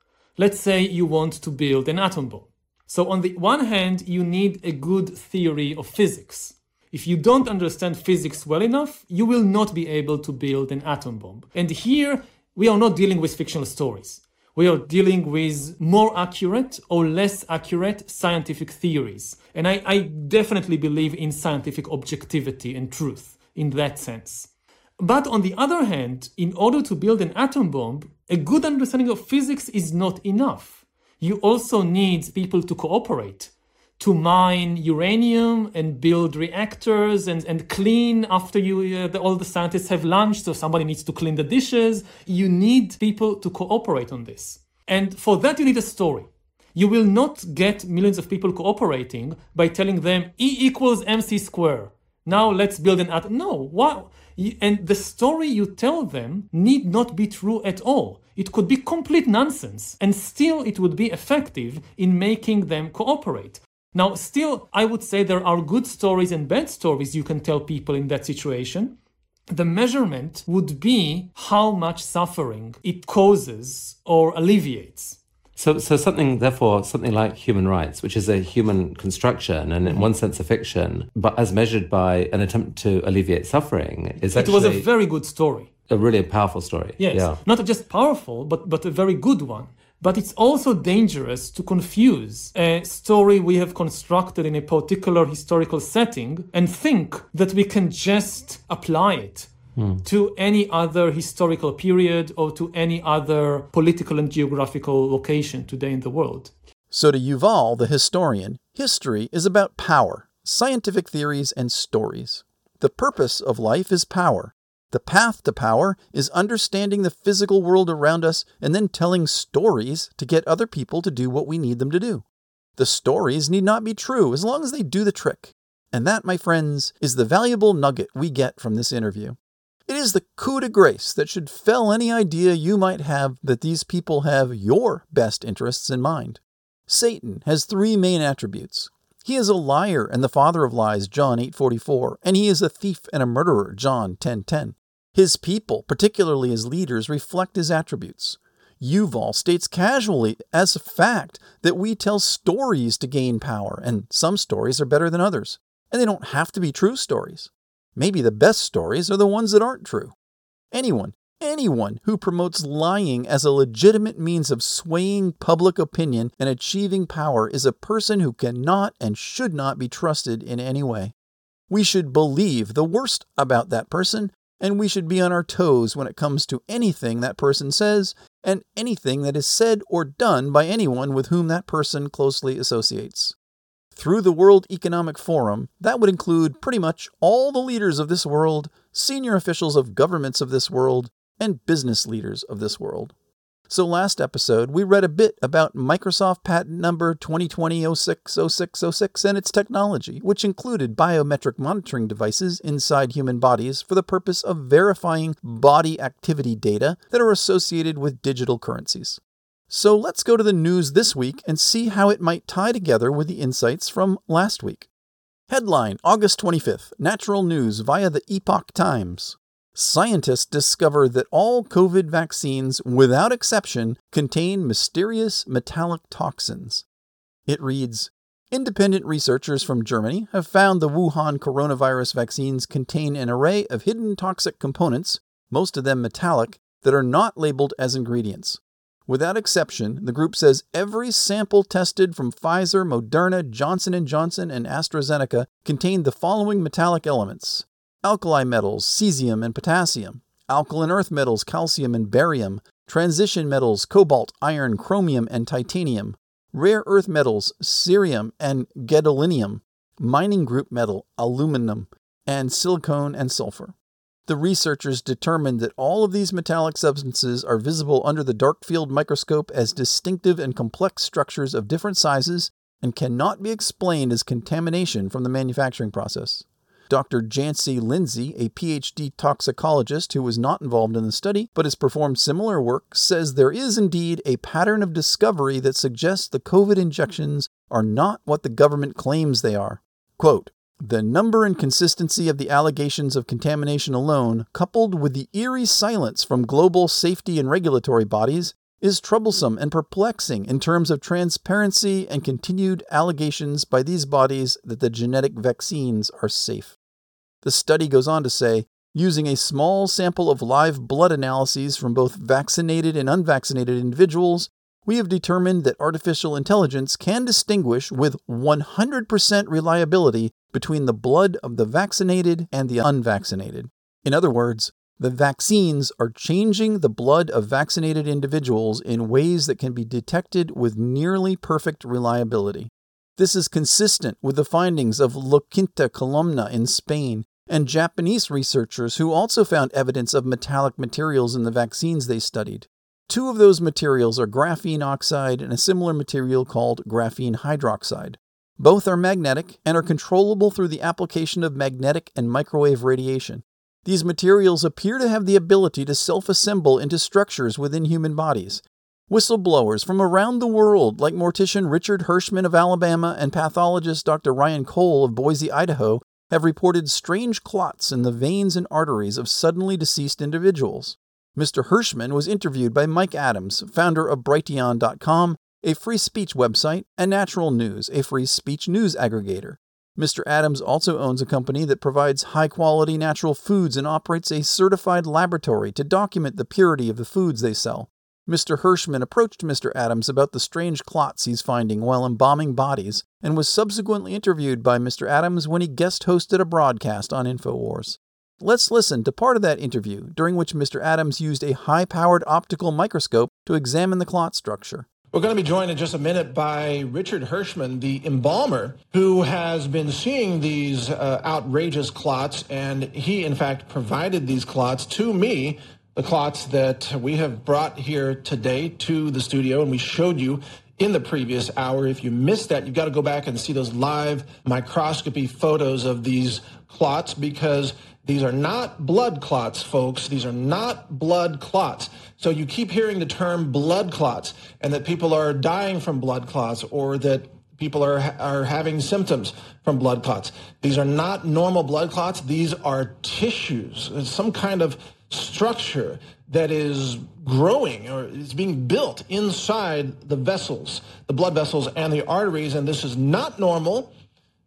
Let's say you want to build an atom bomb. So, on the one hand, you need a good theory of physics. If you don't understand physics well enough, you will not be able to build an atom bomb. And here, we are not dealing with fictional stories. We are dealing with more accurate or less accurate scientific theories. And I, I definitely believe in scientific objectivity and truth in that sense. But on the other hand, in order to build an atom bomb, a good understanding of physics is not enough. You also need people to cooperate, to mine uranium and build reactors and, and clean after you uh, the, all the scientists have lunch so somebody needs to clean the dishes you need people to cooperate on this and for that you need a story you will not get millions of people cooperating by telling them e equals mc square now let's build an atom no what and the story you tell them need not be true at all. It could be complete nonsense, and still it would be effective in making them cooperate. Now, still, I would say there are good stories and bad stories you can tell people in that situation. The measurement would be how much suffering it causes or alleviates. So, so something, therefore, something like human rights, which is a human construction and in one sense a fiction, but as measured by an attempt to alleviate suffering, is it was a very good story. A really powerful story. Yes, yeah. not just powerful, but but a very good one. But it's also dangerous to confuse a story we have constructed in a particular historical setting and think that we can just apply it mm. to any other historical period or to any other political and geographical location today in the world. So, to Yuval, the historian, history is about power, scientific theories, and stories. The purpose of life is power. The path to power is understanding the physical world around us and then telling stories to get other people to do what we need them to do. The stories need not be true as long as they do the trick. And that, my friends, is the valuable nugget we get from this interview. It is the coup de grace that should fell any idea you might have that these people have your best interests in mind. Satan has three main attributes. He is a liar and the father of lies, John 8:44, and he is a thief and a murderer, John 10:10. His people, particularly his leaders, reflect his attributes. Yuval states casually as a fact that we tell stories to gain power, and some stories are better than others, and they don't have to be true stories. Maybe the best stories are the ones that aren't true. Anyone, anyone who promotes lying as a legitimate means of swaying public opinion and achieving power is a person who cannot and should not be trusted in any way. We should believe the worst about that person, and we should be on our toes when it comes to anything that person says and anything that is said or done by anyone with whom that person closely associates through the World Economic Forum, that would include pretty much all the leaders of this world, senior officials of governments of this world, and business leaders of this world. So, last episode, we read a bit about Microsoft patent number 2020-060606 and its technology, which included biometric monitoring devices inside human bodies for the purpose of verifying body activity data that are associated with digital currencies. So let's go to the news this week and see how it might tie together with the insights from last week. Headline August 25th Natural News via the Epoch Times. Scientists discover that all COVID vaccines, without exception, contain mysterious metallic toxins. It reads Independent researchers from Germany have found the Wuhan coronavirus vaccines contain an array of hidden toxic components, most of them metallic, that are not labeled as ingredients. Without exception, the group says every sample tested from Pfizer, Moderna, Johnson & Johnson, and AstraZeneca contained the following metallic elements: alkali metals, cesium and potassium, alkaline earth metals, calcium and barium, transition metals, cobalt, iron, chromium, and titanium, rare earth metals, cerium and gadolinium, mining group metal, aluminum, and silicon and sulfur. The researchers determined that all of these metallic substances are visible under the dark field microscope as distinctive and complex structures of different sizes and cannot be explained as contamination from the manufacturing process. Dr. Janci Lindsay, a PhD toxicologist who was not involved in the study but has performed similar work, says there is indeed a pattern of discovery that suggests the COVID injections are not what the government claims they are. Quote, the number and consistency of the allegations of contamination alone, coupled with the eerie silence from global safety and regulatory bodies, is troublesome and perplexing in terms of transparency and continued allegations by these bodies that the genetic vaccines are safe. The study goes on to say using a small sample of live blood analyses from both vaccinated and unvaccinated individuals, we have determined that artificial intelligence can distinguish with 100% reliability between the blood of the vaccinated and the unvaccinated. In other words, the vaccines are changing the blood of vaccinated individuals in ways that can be detected with nearly perfect reliability. This is consistent with the findings of La Quinta Columna in Spain and Japanese researchers who also found evidence of metallic materials in the vaccines they studied. Two of those materials are graphene oxide and a similar material called graphene hydroxide. Both are magnetic and are controllable through the application of magnetic and microwave radiation. These materials appear to have the ability to self assemble into structures within human bodies. Whistleblowers from around the world, like mortician Richard Hirschman of Alabama and pathologist Dr. Ryan Cole of Boise, Idaho, have reported strange clots in the veins and arteries of suddenly deceased individuals. Mr. Hirschman was interviewed by Mike Adams, founder of Brighteon.com, a free speech website, and Natural News, a free speech news aggregator. Mr. Adams also owns a company that provides high quality natural foods and operates a certified laboratory to document the purity of the foods they sell. Mr. Hirschman approached Mr. Adams about the strange clots he's finding while embalming bodies and was subsequently interviewed by Mr. Adams when he guest hosted a broadcast on InfoWars. Let's listen to part of that interview, during which Mr. Adams used a high powered optical microscope to examine the clot structure. We're going to be joined in just a minute by Richard Hirschman, the embalmer, who has been seeing these uh, outrageous clots. And he, in fact, provided these clots to me, the clots that we have brought here today to the studio. And we showed you in the previous hour. If you missed that, you've got to go back and see those live microscopy photos of these clots because these are not blood clots, folks. These are not blood clots. So you keep hearing the term blood clots and that people are dying from blood clots or that people are, are having symptoms from blood clots. These are not normal blood clots. These are tissues, it's some kind of structure that is growing or is being built inside the vessels, the blood vessels and the arteries. And this is not normal.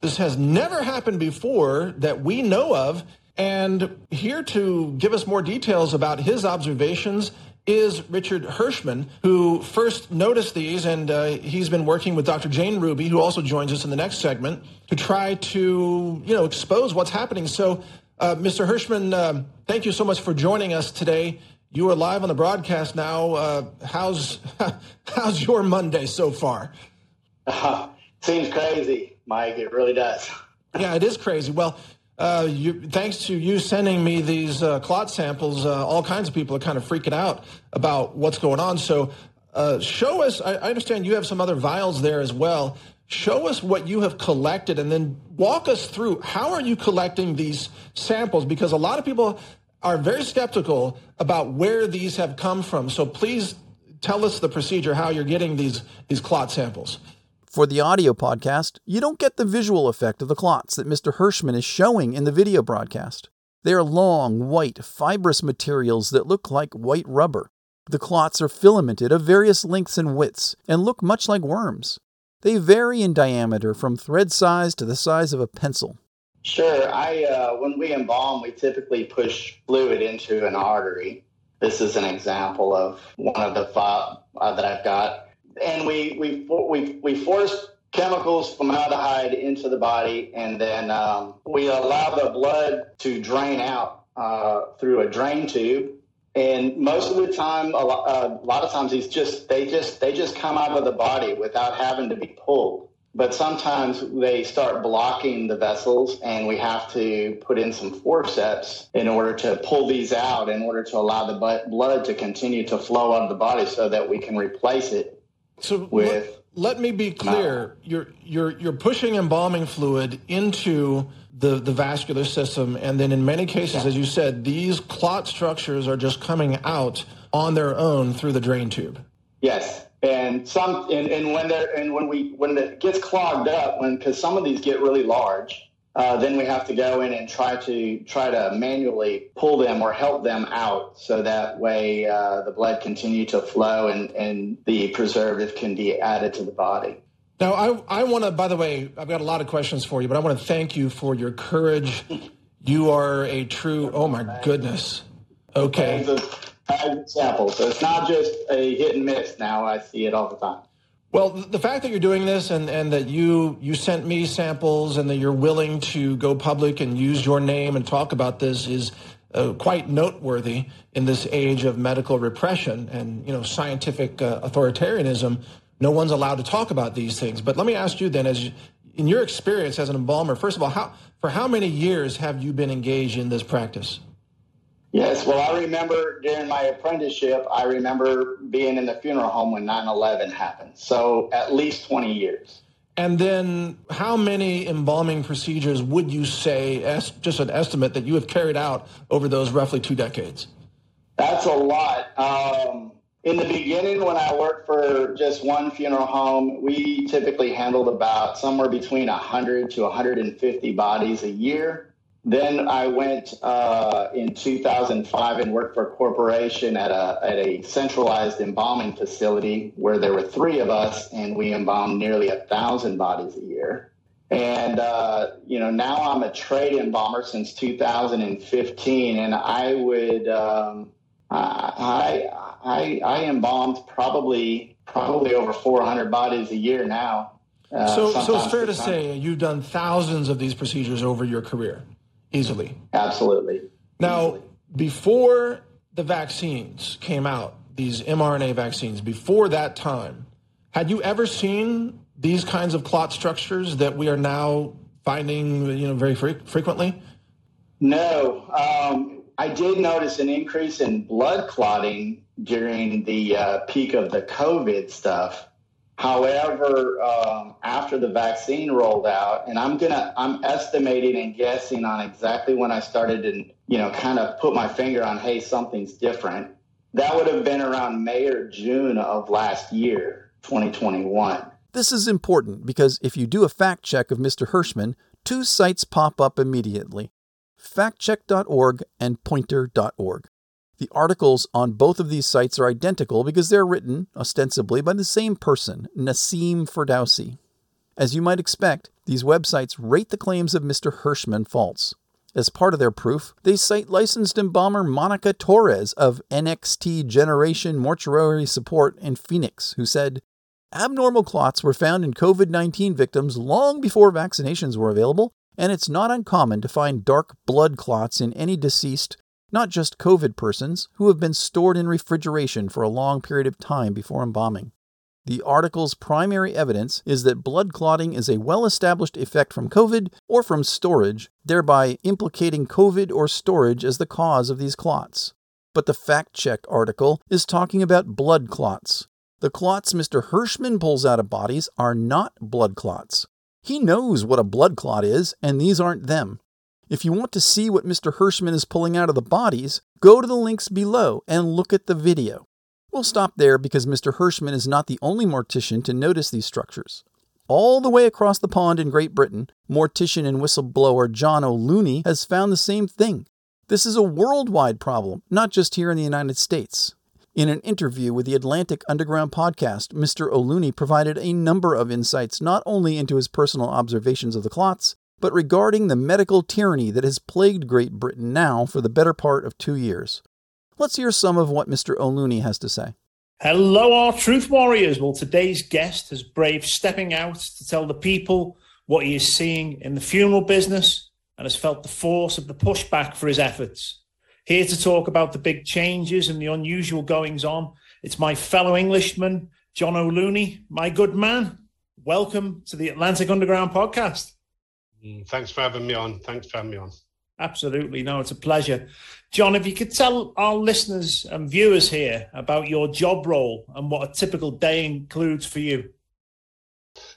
This has never happened before that we know of. And here to give us more details about his observations is Richard Hirschman, who first noticed these, and uh, he's been working with Dr. Jane Ruby, who also joins us in the next segment, to try to you know expose what's happening. So, uh, Mr. Hirschman, uh, thank you so much for joining us today. You are live on the broadcast now. Uh, how's how's your Monday so far? seems crazy, Mike. It really does. yeah, it is crazy. Well, uh, you, thanks to you sending me these uh, clot samples, uh, all kinds of people are kind of freaking out about what's going on. So, uh, show us. I, I, understand you have some other vials there as well. Show us what you have collected, and then walk us through how are you collecting these samples? Because a lot of people are very skeptical about where these have come from. So, please tell us the procedure how you're getting these these clot samples. For the audio podcast, you don't get the visual effect of the clots that Mr. Hirschman is showing in the video broadcast. They are long, white, fibrous materials that look like white rubber. The clots are filamented of various lengths and widths and look much like worms. They vary in diameter from thread size to the size of a pencil. Sure. I uh, when we embalm, we typically push fluid into an artery. This is an example of one of the five uh, that I've got and we we we we force chemicals from formaldehyde into the body, and then um, we allow the blood to drain out uh, through a drain tube. And most of the time, a lot, uh, a lot of times, these just they just they just come out of the body without having to be pulled. But sometimes they start blocking the vessels, and we have to put in some forceps in order to pull these out, in order to allow the blood to continue to flow out of the body, so that we can replace it so with let, let me be clear. You're you're you're pushing embalming fluid into the, the vascular system, and then in many cases, yeah. as you said, these clot structures are just coming out on their own through the drain tube. Yes, and some and, and when they're and when we when it gets clogged up, when because some of these get really large, uh, then we have to go in and try to try to manually pull them or help them out so that way uh, the blood continue to flow and, and the preservative can be added to the body. Now, I, I want to, by the way, I've got a lot of questions for you, but I want to thank you for your courage. You are a true, oh my goodness. Okay. Example. So it's not just a hit and miss now. I see it all the time. Well, the fact that you're doing this and, and that you you sent me samples and that you're willing to go public and use your name and talk about this is uh, quite noteworthy in this age of medical repression and you know scientific uh, authoritarianism. no one's allowed to talk about these things. But let me ask you then, as you, in your experience as an embalmer, first of all, how for how many years have you been engaged in this practice? Yes, well, I remember during my apprenticeship, I remember being in the funeral home when 9 11 happened. So at least 20 years. And then, how many embalming procedures would you say, as just an estimate, that you have carried out over those roughly two decades? That's a lot. Um, in the beginning, when I worked for just one funeral home, we typically handled about somewhere between 100 to 150 bodies a year. Then I went uh, in 2005 and worked for a corporation at a, at a centralized embalming facility where there were three of us and we embalmed nearly a thousand bodies a year. And, uh, you know, now I'm a trade embalmer since 2015 and I would, um, I, I, I embalmed probably, probably over 400 bodies a year now. Uh, so, so it's fair to say you've done thousands of these procedures over your career easily. Absolutely. Now, easily. before the vaccines came out, these mRNA vaccines, before that time, had you ever seen these kinds of clot structures that we are now finding, you know, very fre- frequently? No. Um, I did notice an increase in blood clotting during the uh, peak of the COVID stuff. However, um, after the vaccine rolled out, and I'm gonna, I'm estimating and guessing on exactly when I started to, you know, kind of put my finger on, hey, something's different. That would have been around May or June of last year, 2021. This is important because if you do a fact check of Mr. Hirschman, two sites pop up immediately factcheck.org and poynter.org. The articles on both of these sites are identical because they're written, ostensibly, by the same person, Nassim Ferdowsi. As you might expect, these websites rate the claims of Mr. Hirschman false. As part of their proof, they cite licensed embalmer Monica Torres of NXT Generation Mortuary Support in Phoenix, who said, Abnormal clots were found in COVID 19 victims long before vaccinations were available, and it's not uncommon to find dark blood clots in any deceased not just COVID persons, who have been stored in refrigeration for a long period of time before embalming. The article's primary evidence is that blood clotting is a well established effect from COVID or from storage, thereby implicating COVID or storage as the cause of these clots. But the fact check article is talking about blood clots. The clots Mr. Hirschman pulls out of bodies are not blood clots. He knows what a blood clot is, and these aren't them. If you want to see what Mr. Hirschman is pulling out of the bodies, go to the links below and look at the video. We'll stop there because Mr. Hirschman is not the only mortician to notice these structures. All the way across the pond in Great Britain, mortician and whistleblower John O'Looney has found the same thing. This is a worldwide problem, not just here in the United States. In an interview with the Atlantic Underground podcast, Mr. O'Looney provided a number of insights not only into his personal observations of the clots, but regarding the medical tyranny that has plagued Great Britain now for the better part of two years. Let's hear some of what Mr. O'Looney has to say. Hello, our truth warriors. Well, today's guest has braved stepping out to tell the people what he is seeing in the funeral business and has felt the force of the pushback for his efforts. Here to talk about the big changes and the unusual goings on, it's my fellow Englishman, John O'Looney. My good man, welcome to the Atlantic Underground podcast. Thanks for having me on. Thanks for having me on. Absolutely. No, it's a pleasure. John, if you could tell our listeners and viewers here about your job role and what a typical day includes for you.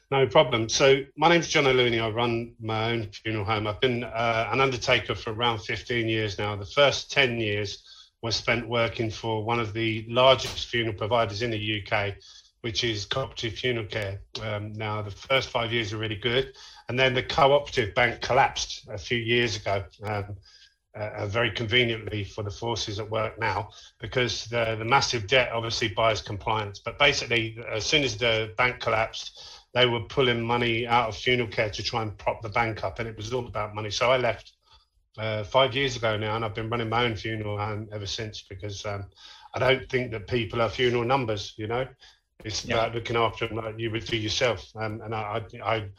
No problem. So, my name's John O'Looney. I run my own funeral home. I've been uh, an undertaker for around 15 years now. The first 10 years was spent working for one of the largest funeral providers in the UK, which is Cooperative Funeral Care. Um, now, the first five years are really good. And then the cooperative bank collapsed a few years ago, um, uh, very conveniently for the forces at work now, because the, the massive debt obviously buys compliance. But basically, as soon as the bank collapsed, they were pulling money out of funeral care to try and prop the bank up, and it was all about money. So I left uh, five years ago now, and I've been running my own funeral home ever since because um, I don't think that people are funeral numbers. You know, it's yeah. about looking after them like you would do yourself. Um, and I, I, I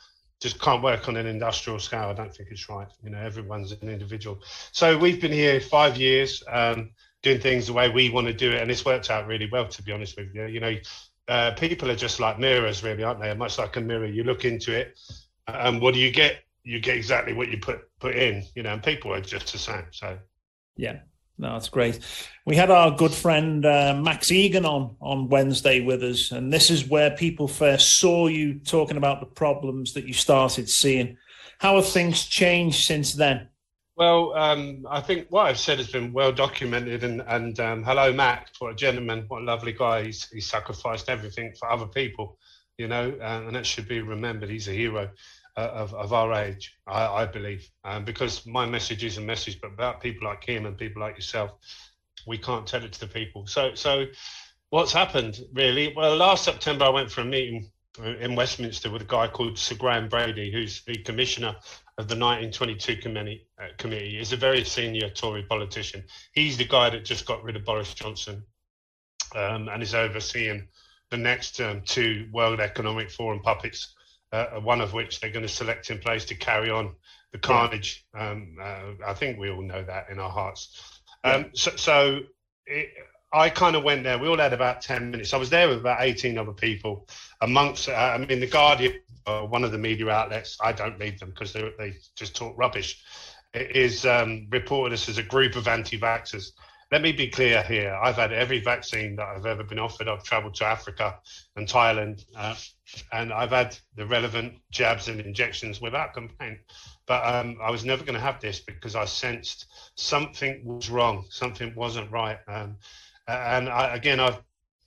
just can't work on an industrial scale. I don't think it's right. You know, everyone's an individual. So we've been here five years, um, doing things the way we want to do it, and it's worked out really well. To be honest with you, you know, uh, people are just like mirrors, really, aren't they? Much like a mirror, you look into it, and what do you get? You get exactly what you put put in, you know. And people are just the same. So, yeah, no, that's great. We had our good friend uh, Max Igan on on Wednesday with us, and this is where people first saw you talking about the problems that you started seeing. How have things changed since then? Well, um, I think what I've said has been well documented, and and um, hello, Max. what a gentleman, what a lovely guy. He's he sacrificed everything for other people, you know, uh, and that should be remembered. He's a hero of of our age, I, I believe, um, because my message is a message, but about people like him and people like yourself, we can't tell it to the people. So so, what's happened really? Well, last September I went for a meeting in Westminster with a guy called Sir Graham Brady, who's the commissioner of the 1922 committee. Uh, committee. He's a very senior Tory politician. He's the guy that just got rid of Boris Johnson um, and is overseeing the next um, two World Economic Forum puppets, uh, one of which they're going to select in place to carry on the carnage. Um, uh, I think we all know that in our hearts. Um, so, so it, I kind of went there. We all had about 10 minutes. I was there with about 18 other people. Amongst, uh, I mean, The Guardian, uh, one of the media outlets, I don't read them because they just talk rubbish, it is um, reported us as a group of anti vaxxers. Let me be clear here. I've had every vaccine that I've ever been offered. I've traveled to Africa and Thailand, uh, and I've had the relevant jabs and injections without complaint. But um, I was never going to have this because I sensed something was wrong, something wasn't right. Um, and I, again, I've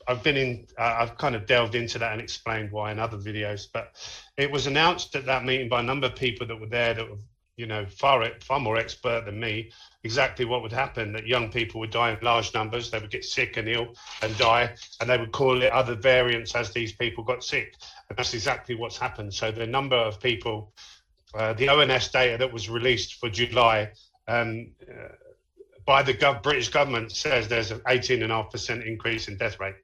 I've been in, uh, I've kind of delved into that and explained why in other videos. But it was announced at that meeting by a number of people that were there that were, you know, far far more expert than me, exactly what would happen. That young people would die in large numbers, they would get sick and ill and die, and they would call it other variants as these people got sick. And that's exactly what's happened. So the number of people, uh, the ONS data that was released for July. Um, uh, by the gov- British government says there's an 18.5% increase in death rate.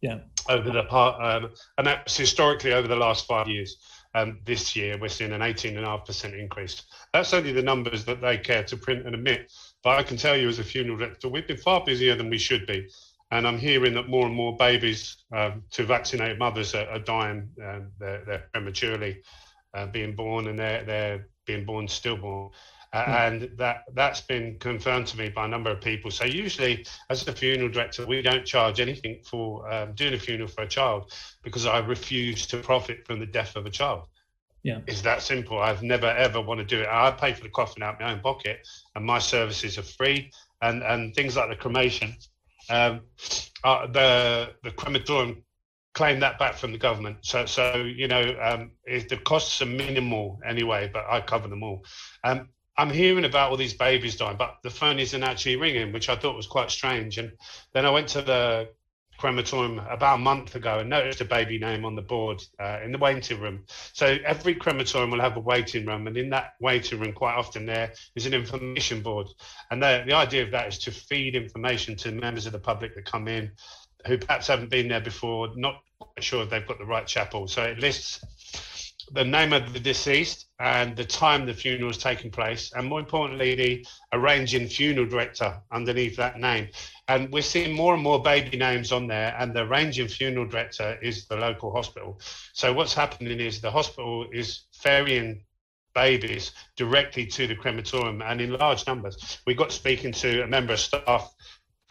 Yeah. Over the part, um, and that's historically over the last five years. Um, this year, we're seeing an 18.5% increase. That's only the numbers that they care to print and admit. But I can tell you, as a funeral director, we've been far busier than we should be. And I'm hearing that more and more babies um, to vaccinated mothers are, are dying. Um, they're, they're, prematurely uh, being born and they're, they're being born stillborn. Hmm. and that that's been confirmed to me by a number of people. So usually, as a funeral director, we don't charge anything for um, doing a funeral for a child because I refuse to profit from the death of a child. Yeah, it's that simple. I've never ever want to do it. I pay for the coffin out of my own pocket, and my services are free. And and things like the cremation, um, uh, the the crematorium claim that back from the government. So, so you know, um, the costs are minimal anyway, but I cover them all. Um, I'm hearing about all these babies dying, but the phone isn't actually ringing, which I thought was quite strange. And then I went to the crematorium about a month ago and noticed a baby name on the board uh, in the waiting room. So every crematorium will have a waiting room, and in that waiting room, quite often there is an information board. And the, the idea of that is to feed information to members of the public that come in who perhaps haven't been there before, not quite sure if they've got the right chapel. So it lists the name of the deceased and the time the funeral is taking place, and more importantly, the arranging funeral director underneath that name. And we're seeing more and more baby names on there, and the arranging funeral director is the local hospital. So what's happening is the hospital is ferrying babies directly to the crematorium and in large numbers. We got speaking to a member of staff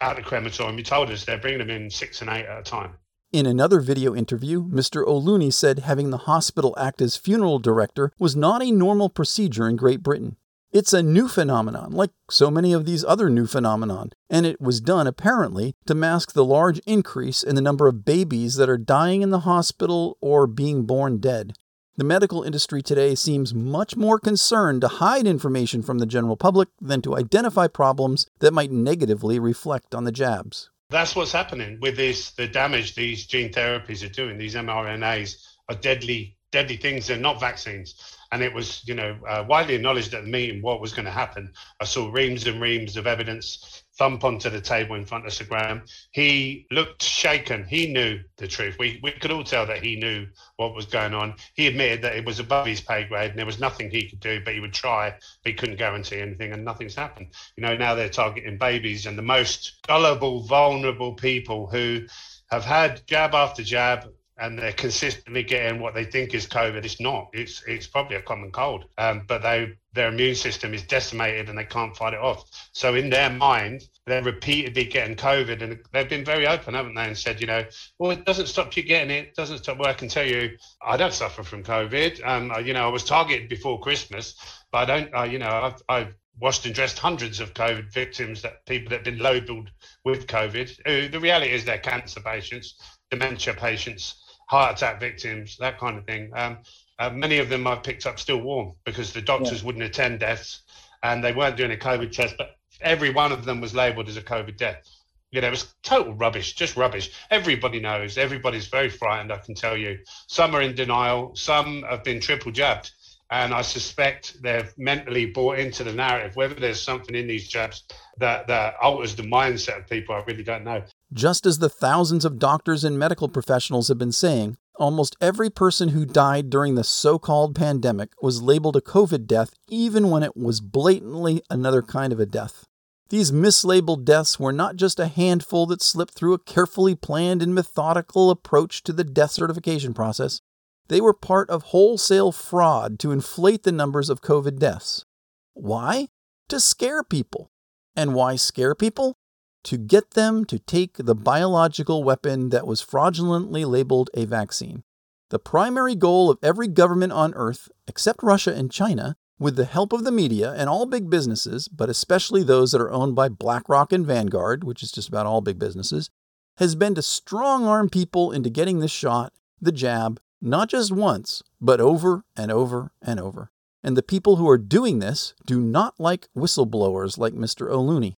at the crematorium. He told us they're bringing them in six and eight at a time. In another video interview, Mr. O'Looney said having the hospital act as funeral director was not a normal procedure in Great Britain. It's a new phenomenon, like so many of these other new phenomenon, and it was done apparently to mask the large increase in the number of babies that are dying in the hospital or being born dead. The medical industry today seems much more concerned to hide information from the general public than to identify problems that might negatively reflect on the jabs. That's what's happening with this. The damage these gene therapies are doing. These mRNAs are deadly, deadly things. They're not vaccines. And it was, you know, uh, widely acknowledged at the meeting what was going to happen. I saw reams and reams of evidence thump onto the table in front of Sir Graham. He looked shaken. He knew the truth. We, we could all tell that he knew what was going on. He admitted that it was above his pay grade and there was nothing he could do, but he would try. But he couldn't guarantee anything, and nothing's happened. You know, now they're targeting babies and the most gullible, vulnerable people who have had jab after jab and they're consistently getting what they think is COVID. It's not. It's it's probably a common cold. Um, but they their immune system is decimated and they can't fight it off. So in their mind, they're repeatedly getting COVID, and they've been very open, haven't they? And said, you know, well, it doesn't stop you getting it. it doesn't stop. Well, I can tell you, I don't suffer from COVID. Um, you know, I was targeted before Christmas, but I don't. Uh, you know, I've, I've washed and dressed hundreds of COVID victims that people that have been labelled with COVID. The reality is they're cancer patients, dementia patients heart attack victims, that kind of thing. Um, uh, many of them I've picked up still warm because the doctors yeah. wouldn't attend deaths and they weren't doing a COVID test, but every one of them was labelled as a COVID death. You know, it was total rubbish, just rubbish. Everybody knows, everybody's very frightened, I can tell you. Some are in denial, some have been triple jabbed. And I suspect they've mentally bought into the narrative. Whether there's something in these jabs that, that alters the mindset of people, I really don't know. Just as the thousands of doctors and medical professionals have been saying, almost every person who died during the so called pandemic was labeled a COVID death, even when it was blatantly another kind of a death. These mislabeled deaths were not just a handful that slipped through a carefully planned and methodical approach to the death certification process. They were part of wholesale fraud to inflate the numbers of COVID deaths. Why? To scare people. And why scare people? To get them to take the biological weapon that was fraudulently labeled a vaccine. The primary goal of every government on Earth, except Russia and China, with the help of the media and all big businesses, but especially those that are owned by BlackRock and Vanguard, which is just about all big businesses, has been to strong arm people into getting the shot, the jab, not just once, but over and over and over. And the people who are doing this do not like whistleblowers like Mr. O'Looney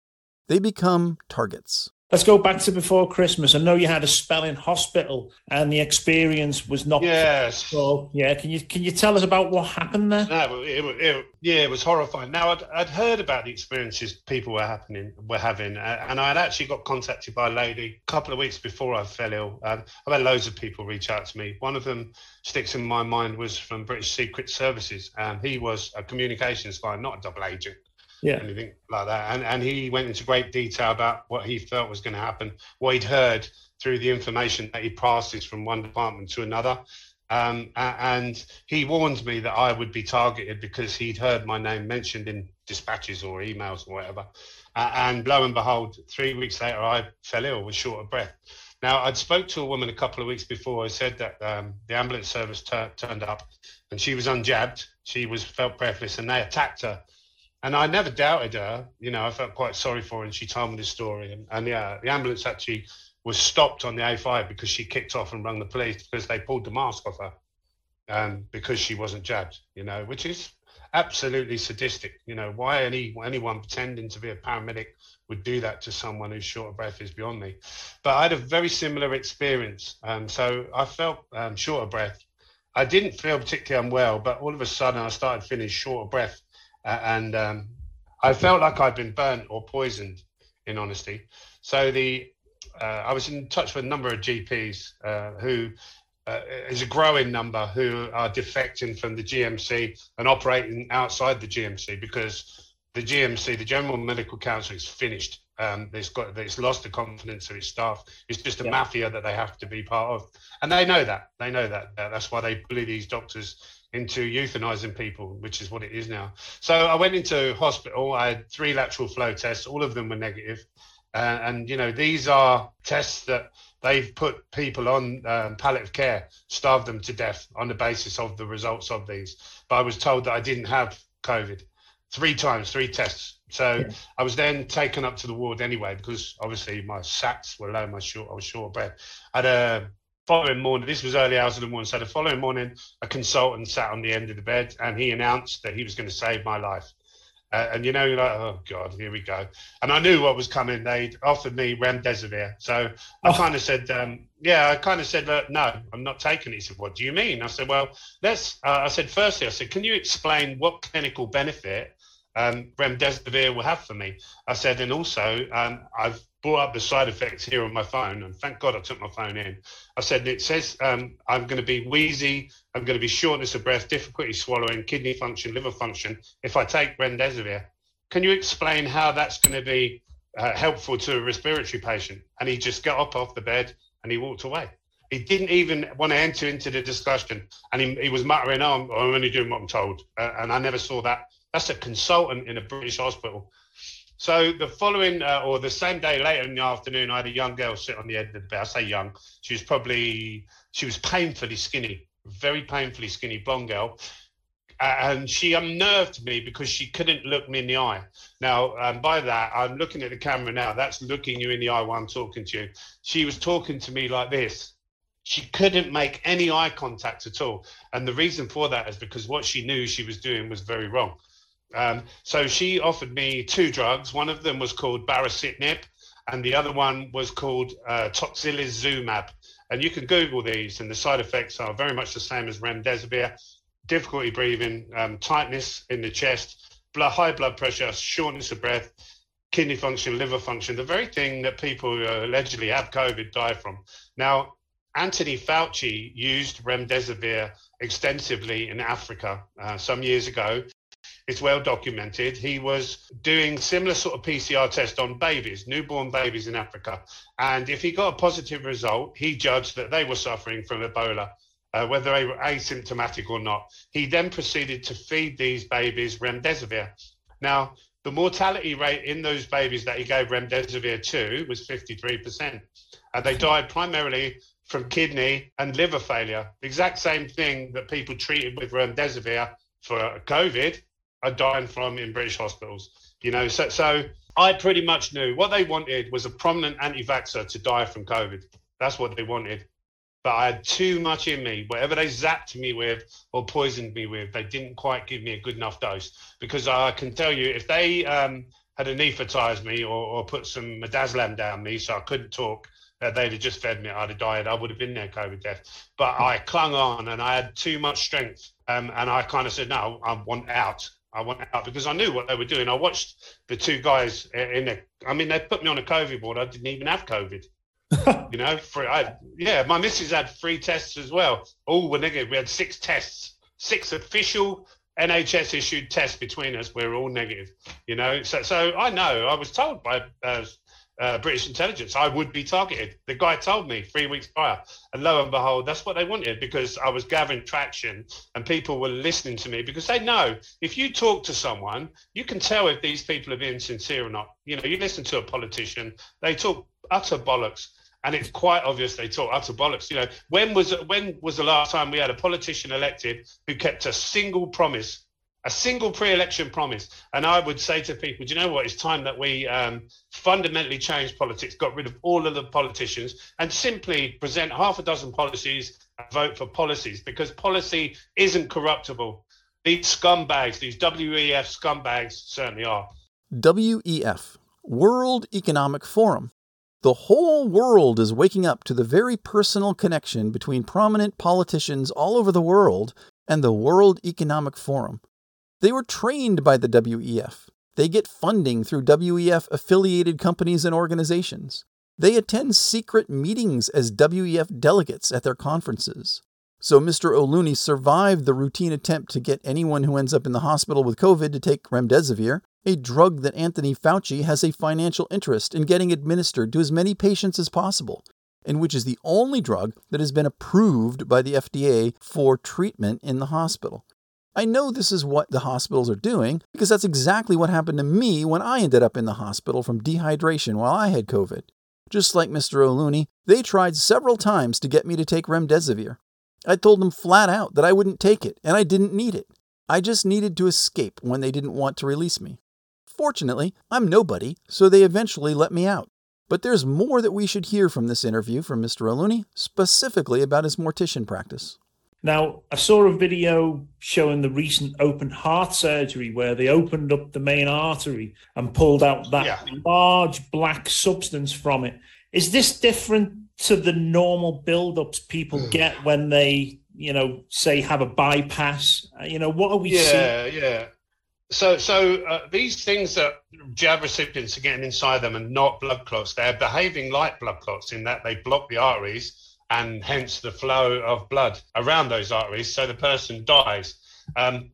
they become targets. Let's go back to before Christmas. I know you had a spell in hospital, and the experience was not. Yes. So yeah, can you can you tell us about what happened there? No, it, it, yeah, it was horrifying. Now I'd, I'd heard about the experiences people were happening were having, and I had actually got contacted by a lady a couple of weeks before I fell ill. Um, I've had loads of people reach out to me. One of them sticks in my mind was from British Secret Services, and he was a communications guy, not a double agent yeah. anything like that. And and he went into great detail about what he felt was going to happen, what he'd heard through the information that he passes from one department to another. Um, and he warned me that I would be targeted because he'd heard my name mentioned in dispatches or emails or whatever. Uh, and lo and behold, three weeks later, I fell ill, was short of breath. Now, I'd spoke to a woman a couple of weeks before. I said that um, the ambulance service turned up, and she was unjabbed. She was felt breathless, and they attacked her and I never doubted her. You know, I felt quite sorry for her, and she told me the story. And, and yeah, the ambulance actually was stopped on the A5 because she kicked off and rang the police because they pulled the mask off her um, because she wasn't jabbed. You know, which is absolutely sadistic. You know, why any anyone pretending to be a paramedic would do that to someone who's short of breath is beyond me. But I had a very similar experience. Um, so I felt um, short of breath. I didn't feel particularly unwell, but all of a sudden I started feeling short of breath and um, I felt like I'd been burnt or poisoned, in honesty. So the uh, I was in touch with a number of GPs uh, who uh, is a growing number who are defecting from the GMC and operating outside the GMC because the GMC, the General Medical Council, is finished. Um, it's got it's lost the confidence of its staff. It's just a yeah. mafia that they have to be part of, and they know that. They know that. That's why they bully these doctors into euthanizing people, which is what it is now. So I went into hospital. I had three lateral flow tests. All of them were negative. Uh, and, you know, these are tests that they've put people on um, palliative care, starved them to death on the basis of the results of these. But I was told that I didn't have COVID three times, three tests. So yeah. I was then taken up to the ward anyway because obviously my sats were low, my short, I was short of breath. I had a following morning, this was early hours of the morning. So the following morning, a consultant sat on the end of the bed and he announced that he was going to save my life. Uh, and you know, you're like, oh God, here we go. And I knew what was coming. They'd offered me remdesivir. So I oh. kind of said, um, yeah, I kind of said, no, I'm not taking it. He said, what do you mean? I said, well, let's, uh, I said, firstly, I said, can you explain what clinical benefit um, remdesivir will have for me? I said, and also, um, I've brought up the side effects here on my phone, and thank God I took my phone in. I said, it says um, I'm going to be wheezy, I'm going to be shortness of breath, difficulty swallowing, kidney function, liver function if I take remdesivir. Can you explain how that's going to be uh, helpful to a respiratory patient? And he just got up off the bed and he walked away. He didn't even want to enter into the discussion, and he, he was muttering, oh, I'm, only doing what I'm told." Uh, and I never saw that. That's a consultant in a British hospital. So the following, uh, or the same day later in the afternoon, I had a young girl sit on the end of the bed. I say young. She was probably, she was painfully skinny, very painfully skinny blonde girl and she unnerved me because she couldn't look me in the eye. Now, um, by that, I'm looking at the camera now. That's looking you in the eye while I'm talking to you. She was talking to me like this. She couldn't make any eye contact at all. And the reason for that is because what she knew she was doing was very wrong. Um, so she offered me two drugs. One of them was called baricitinib, and the other one was called uh, tocilizumab. And you can Google these, and the side effects are very much the same as remdesivir difficulty breathing, um, tightness in the chest, blood, high blood pressure, shortness of breath, kidney function, liver function, the very thing that people who allegedly have COVID die from. Now, Anthony Fauci used remdesivir extensively in Africa uh, some years ago. It's well documented. He was doing similar sort of PCR test on babies, newborn babies in Africa. And if he got a positive result, he judged that they were suffering from Ebola uh, whether they were asymptomatic or not. He then proceeded to feed these babies remdesivir. Now, the mortality rate in those babies that he gave remdesivir to was 53%. And they died primarily from kidney and liver failure. The exact same thing that people treated with remdesivir for COVID are dying from in British hospitals. You know, so, so I pretty much knew what they wanted was a prominent anti-vaxxer to die from COVID. That's what they wanted but I had too much in me. Whatever they zapped me with or poisoned me with, they didn't quite give me a good enough dose. Because I can tell you, if they um, had anaesthetized me or, or, put some midazolam down me so I couldn't talk, uh, they'd have just fed me. I'd have died. I would have been there, COVID death. But I clung on and I had too much strength. Um, and I kind of said, no, I want out. I went out because I knew what they were doing. I watched the two guys in there. I mean, they put me on a COVID board. I didn't even have COVID. you know, for I, yeah, my missus had three tests as well. All were negative. We had six tests, six official NHS issued tests between us. We are all negative. You know, so so I know I was told by uh, uh, British intelligence I would be targeted. The guy told me three weeks prior, and lo and behold, that's what they wanted because I was gathering traction and people were listening to me because they know if you talk to someone, you can tell if these people are being sincere or not. You know, you listen to a politician, they talk utter bollocks and it's quite obvious they talk utter bollocks. You know, when was when was the last time we had a politician elected who kept a single promise, a single pre-election promise? And I would say to people, do you know what? It's time that we um, fundamentally change politics, got rid of all of the politicians, and simply present half a dozen policies and vote for policies because policy isn't corruptible. These scumbags, these WEF scumbags, certainly are. WEF, World Economic Forum the whole world is waking up to the very personal connection between prominent politicians all over the world and the World Economic Forum. They were trained by the WEF. They get funding through WEF affiliated companies and organizations. They attend secret meetings as WEF delegates at their conferences. So Mr. O'Looney survived the routine attempt to get anyone who ends up in the hospital with COVID to take remdesivir a drug that Anthony Fauci has a financial interest in getting administered to as many patients as possible, and which is the only drug that has been approved by the FDA for treatment in the hospital. I know this is what the hospitals are doing because that's exactly what happened to me when I ended up in the hospital from dehydration while I had COVID. Just like Mr. O'Looney, they tried several times to get me to take remdesivir. I told them flat out that I wouldn't take it and I didn't need it. I just needed to escape when they didn't want to release me. Fortunately, I'm nobody, so they eventually let me out. But there's more that we should hear from this interview from Mr. O'Looney, specifically about his mortician practice. Now, I saw a video showing the recent open heart surgery where they opened up the main artery and pulled out that yeah. large black substance from it. Is this different to the normal build-ups people hmm. get when they, you know, say have a bypass? You know, what are we yeah, seeing? Yeah, yeah. So, so uh, these things that jab recipients are getting inside them and not blood clots, they're behaving like blood clots in that they block the arteries and hence the flow of blood around those arteries. So the person dies. Um,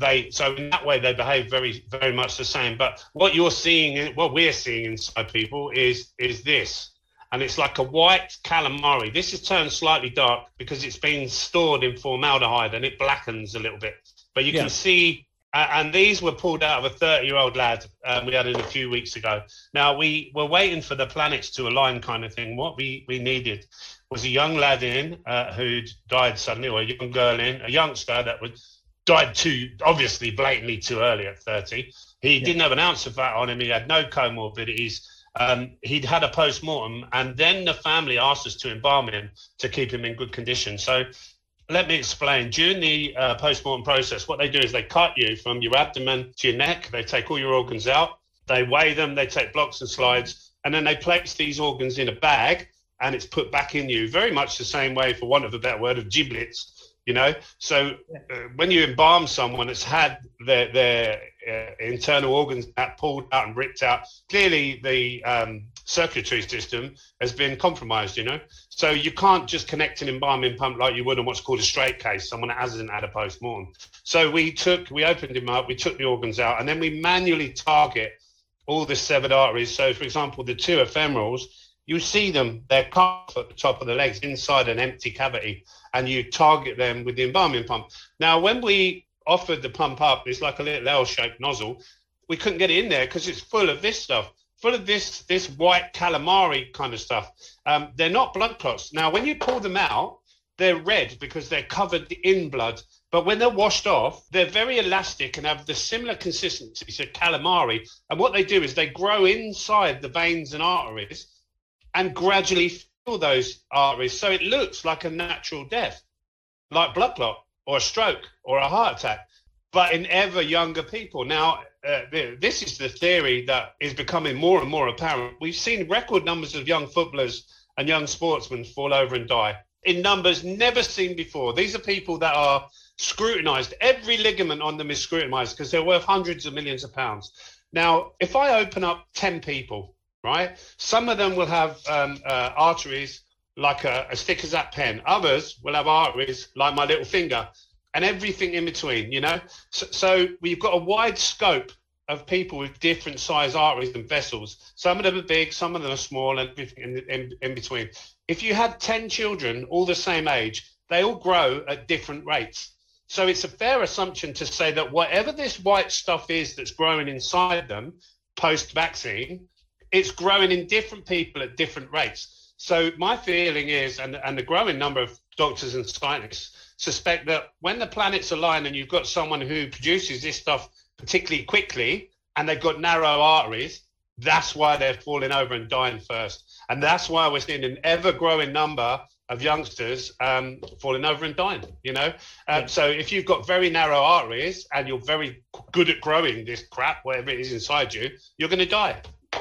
they so in that way they behave very very much the same. But what you're seeing, what we're seeing inside people is is this, and it's like a white calamari. This is turned slightly dark because it's been stored in formaldehyde and it blackens a little bit. But you yeah. can see uh, and these were pulled out of a 30 year old lad um, we had in a few weeks ago. Now, we were waiting for the planets to align, kind of thing. What we, we needed was a young lad in uh, who'd died suddenly, or a young girl in, a youngster that would died too, obviously, blatantly too early at 30. He yeah. didn't have an ounce of fat on him, he had no comorbidities. Um, he'd had a post mortem, and then the family asked us to embalm him to keep him in good condition. So let me explain. During the uh, post-mortem process, what they do is they cut you from your abdomen to your neck. They take all your organs out. They weigh them. They take blocks and slides, and then they place these organs in a bag, and it's put back in you. Very much the same way, for want of a better word, of giblets. You know, so uh, when you embalm someone that's had their their uh, internal organs pulled out and ripped out, clearly the um, circulatory system has been compromised, you know. So you can't just connect an embalming pump like you would on what's called a straight case, someone that hasn't had a post-mortem. So we took, we opened him up, we took the organs out, and then we manually target all the severed arteries. So, for example, the two femorals, you see them, they're cut at the top of the legs inside an empty cavity, and you target them with the embalming pump. Now, when we offered the pump up, it's like a little L-shaped nozzle. We couldn't get it in there because it's full of this stuff full of this this white calamari kind of stuff. Um, they're not blood clots. Now, when you pull them out, they're red because they're covered in blood. But when they're washed off, they're very elastic and have the similar consistency to calamari. And what they do is they grow inside the veins and arteries and gradually fill those arteries. So it looks like a natural death, like blood clot or a stroke or a heart attack, but in ever younger people. Now, uh, this is the theory that is becoming more and more apparent. We've seen record numbers of young footballers and young sportsmen fall over and die in numbers never seen before. These are people that are scrutinized. Every ligament on them is scrutinized because they're worth hundreds of millions of pounds. Now, if I open up 10 people, right, some of them will have um, uh, arteries like a, as thick as that pen, others will have arteries like my little finger and everything in between, you know? So, so, we've got a wide scope of people with different size arteries and vessels. Some of them are big, some of them are small, and in, in, in between. If you had 10 children, all the same age, they all grow at different rates. So it's a fair assumption to say that whatever this white stuff is that's growing inside them post vaccine, it's growing in different people at different rates. So my feeling is, and, and the growing number of doctors and scientists suspect that when the planets align and you've got someone who produces this stuff particularly quickly and they've got narrow arteries, that's why they're falling over and dying first. And that's why we're seeing an ever growing number of youngsters um, falling over and dying, you know? Um, yeah. So if you've got very narrow arteries and you're very good at growing this crap, whatever it is inside you, you're going to die.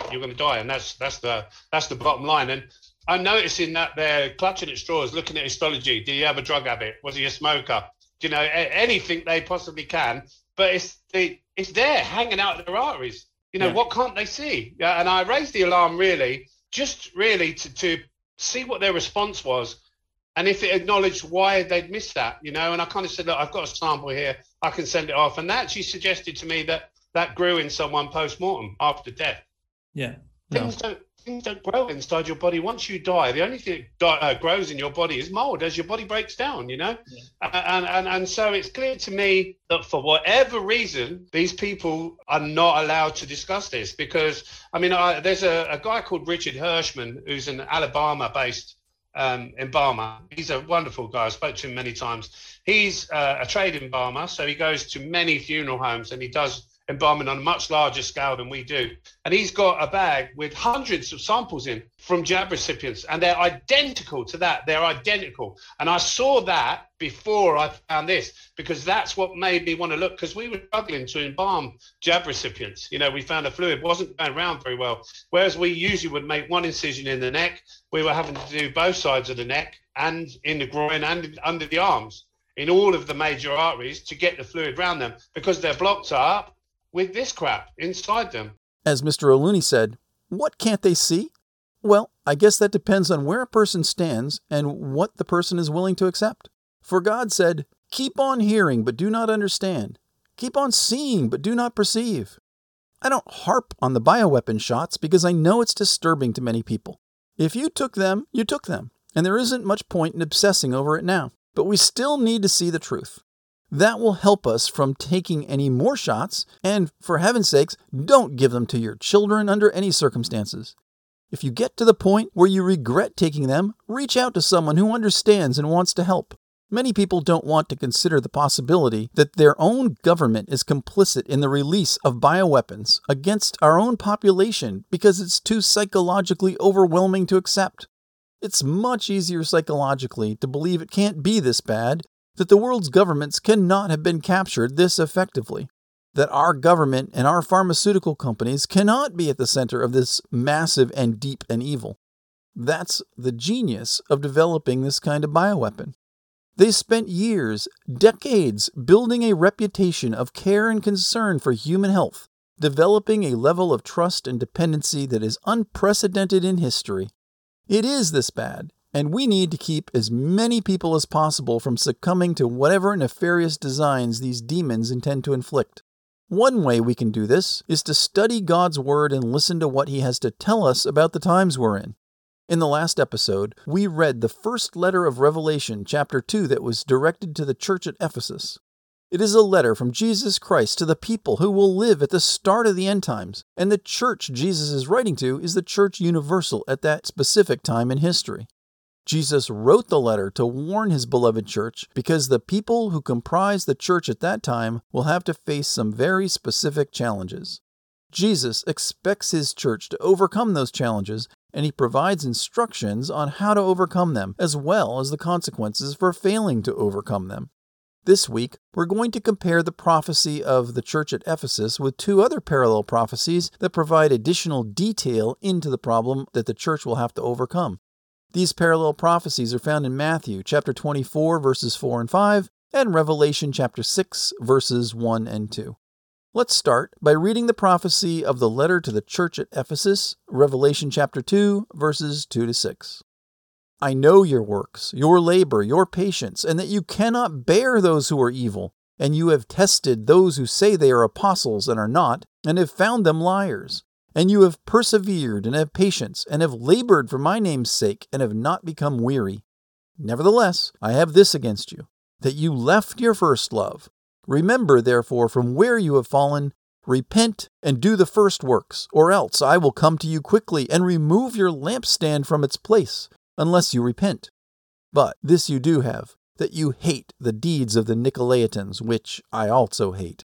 You're going to die. And that's, that's the, that's the bottom line. And I'm noticing that they're clutching at straws, looking at histology. Do you have a drug habit? Was he a smoker? Do you know anything they possibly can? But it's the, it's there, hanging out of their arteries. You know yeah. what can't they see? Yeah, and I raised the alarm really, just really to, to see what their response was, and if it acknowledged why they'd missed that. You know, and I kind of said, look, I've got a sample here, I can send it off, and that actually suggested to me that that grew in someone post mortem after death. Yeah. Things no. don't things don't grow inside your body. Once you die, the only thing that uh, grows in your body is mold as your body breaks down, you know? Yeah. And, and, and so it's clear to me that for whatever reason, these people are not allowed to discuss this because, I mean, I, there's a, a, guy called Richard Hirschman who's an Alabama based um, embalmer. He's a wonderful guy. I spoke to him many times. He's uh, a trade embalmer, so he goes to many funeral homes and he does embalming on a much larger scale than we do. And he's got a bag with hundreds of samples in from jab recipients, and they're identical to that. They're identical. And I saw that before I found this because that's what made me want to look because we were struggling to embalm jab recipients. You know, we found the fluid wasn't going around very well. Whereas we usually would make one incision in the neck, we were having to do both sides of the neck and in the groin and under the arms in all of the major arteries to get the fluid around them because they're blocked up with this crap inside them. As Mr. O'Looney said, what can't they see? Well, I guess that depends on where a person stands and what the person is willing to accept. For God said, Keep on hearing, but do not understand. Keep on seeing, but do not perceive. I don't harp on the bioweapon shots because I know it's disturbing to many people. If you took them, you took them, and there isn't much point in obsessing over it now. But we still need to see the truth. That will help us from taking any more shots, and for heaven's sakes, don't give them to your children under any circumstances. If you get to the point where you regret taking them, reach out to someone who understands and wants to help. Many people don't want to consider the possibility that their own government is complicit in the release of bioweapons against our own population because it's too psychologically overwhelming to accept. It's much easier psychologically to believe it can't be this bad, that the world's governments cannot have been captured this effectively that our government and our pharmaceutical companies cannot be at the center of this massive and deep and evil. That's the genius of developing this kind of bioweapon. They spent years, decades, building a reputation of care and concern for human health, developing a level of trust and dependency that is unprecedented in history. It is this bad, and we need to keep as many people as possible from succumbing to whatever nefarious designs these demons intend to inflict. One way we can do this is to study God's Word and listen to what He has to tell us about the times we're in. In the last episode, we read the first letter of Revelation, chapter 2, that was directed to the church at Ephesus. It is a letter from Jesus Christ to the people who will live at the start of the end times, and the church Jesus is writing to is the church universal at that specific time in history. Jesus wrote the letter to warn his beloved church because the people who comprise the church at that time will have to face some very specific challenges. Jesus expects his church to overcome those challenges, and he provides instructions on how to overcome them, as well as the consequences for failing to overcome them. This week, we're going to compare the prophecy of the church at Ephesus with two other parallel prophecies that provide additional detail into the problem that the church will have to overcome. These parallel prophecies are found in Matthew chapter 24 verses 4 and 5 and Revelation chapter 6 verses 1 and 2. Let's start by reading the prophecy of the letter to the church at Ephesus, Revelation chapter 2 verses 2 to 6. I know your works, your labor, your patience, and that you cannot bear those who are evil, and you have tested those who say they are apostles and are not, and have found them liars and you have persevered and have patience, and have labored for my name's sake, and have not become weary. Nevertheless, I have this against you, that you left your first love. Remember, therefore, from where you have fallen, repent and do the first works, or else I will come to you quickly and remove your lampstand from its place, unless you repent. But this you do have, that you hate the deeds of the Nicolaitans, which I also hate.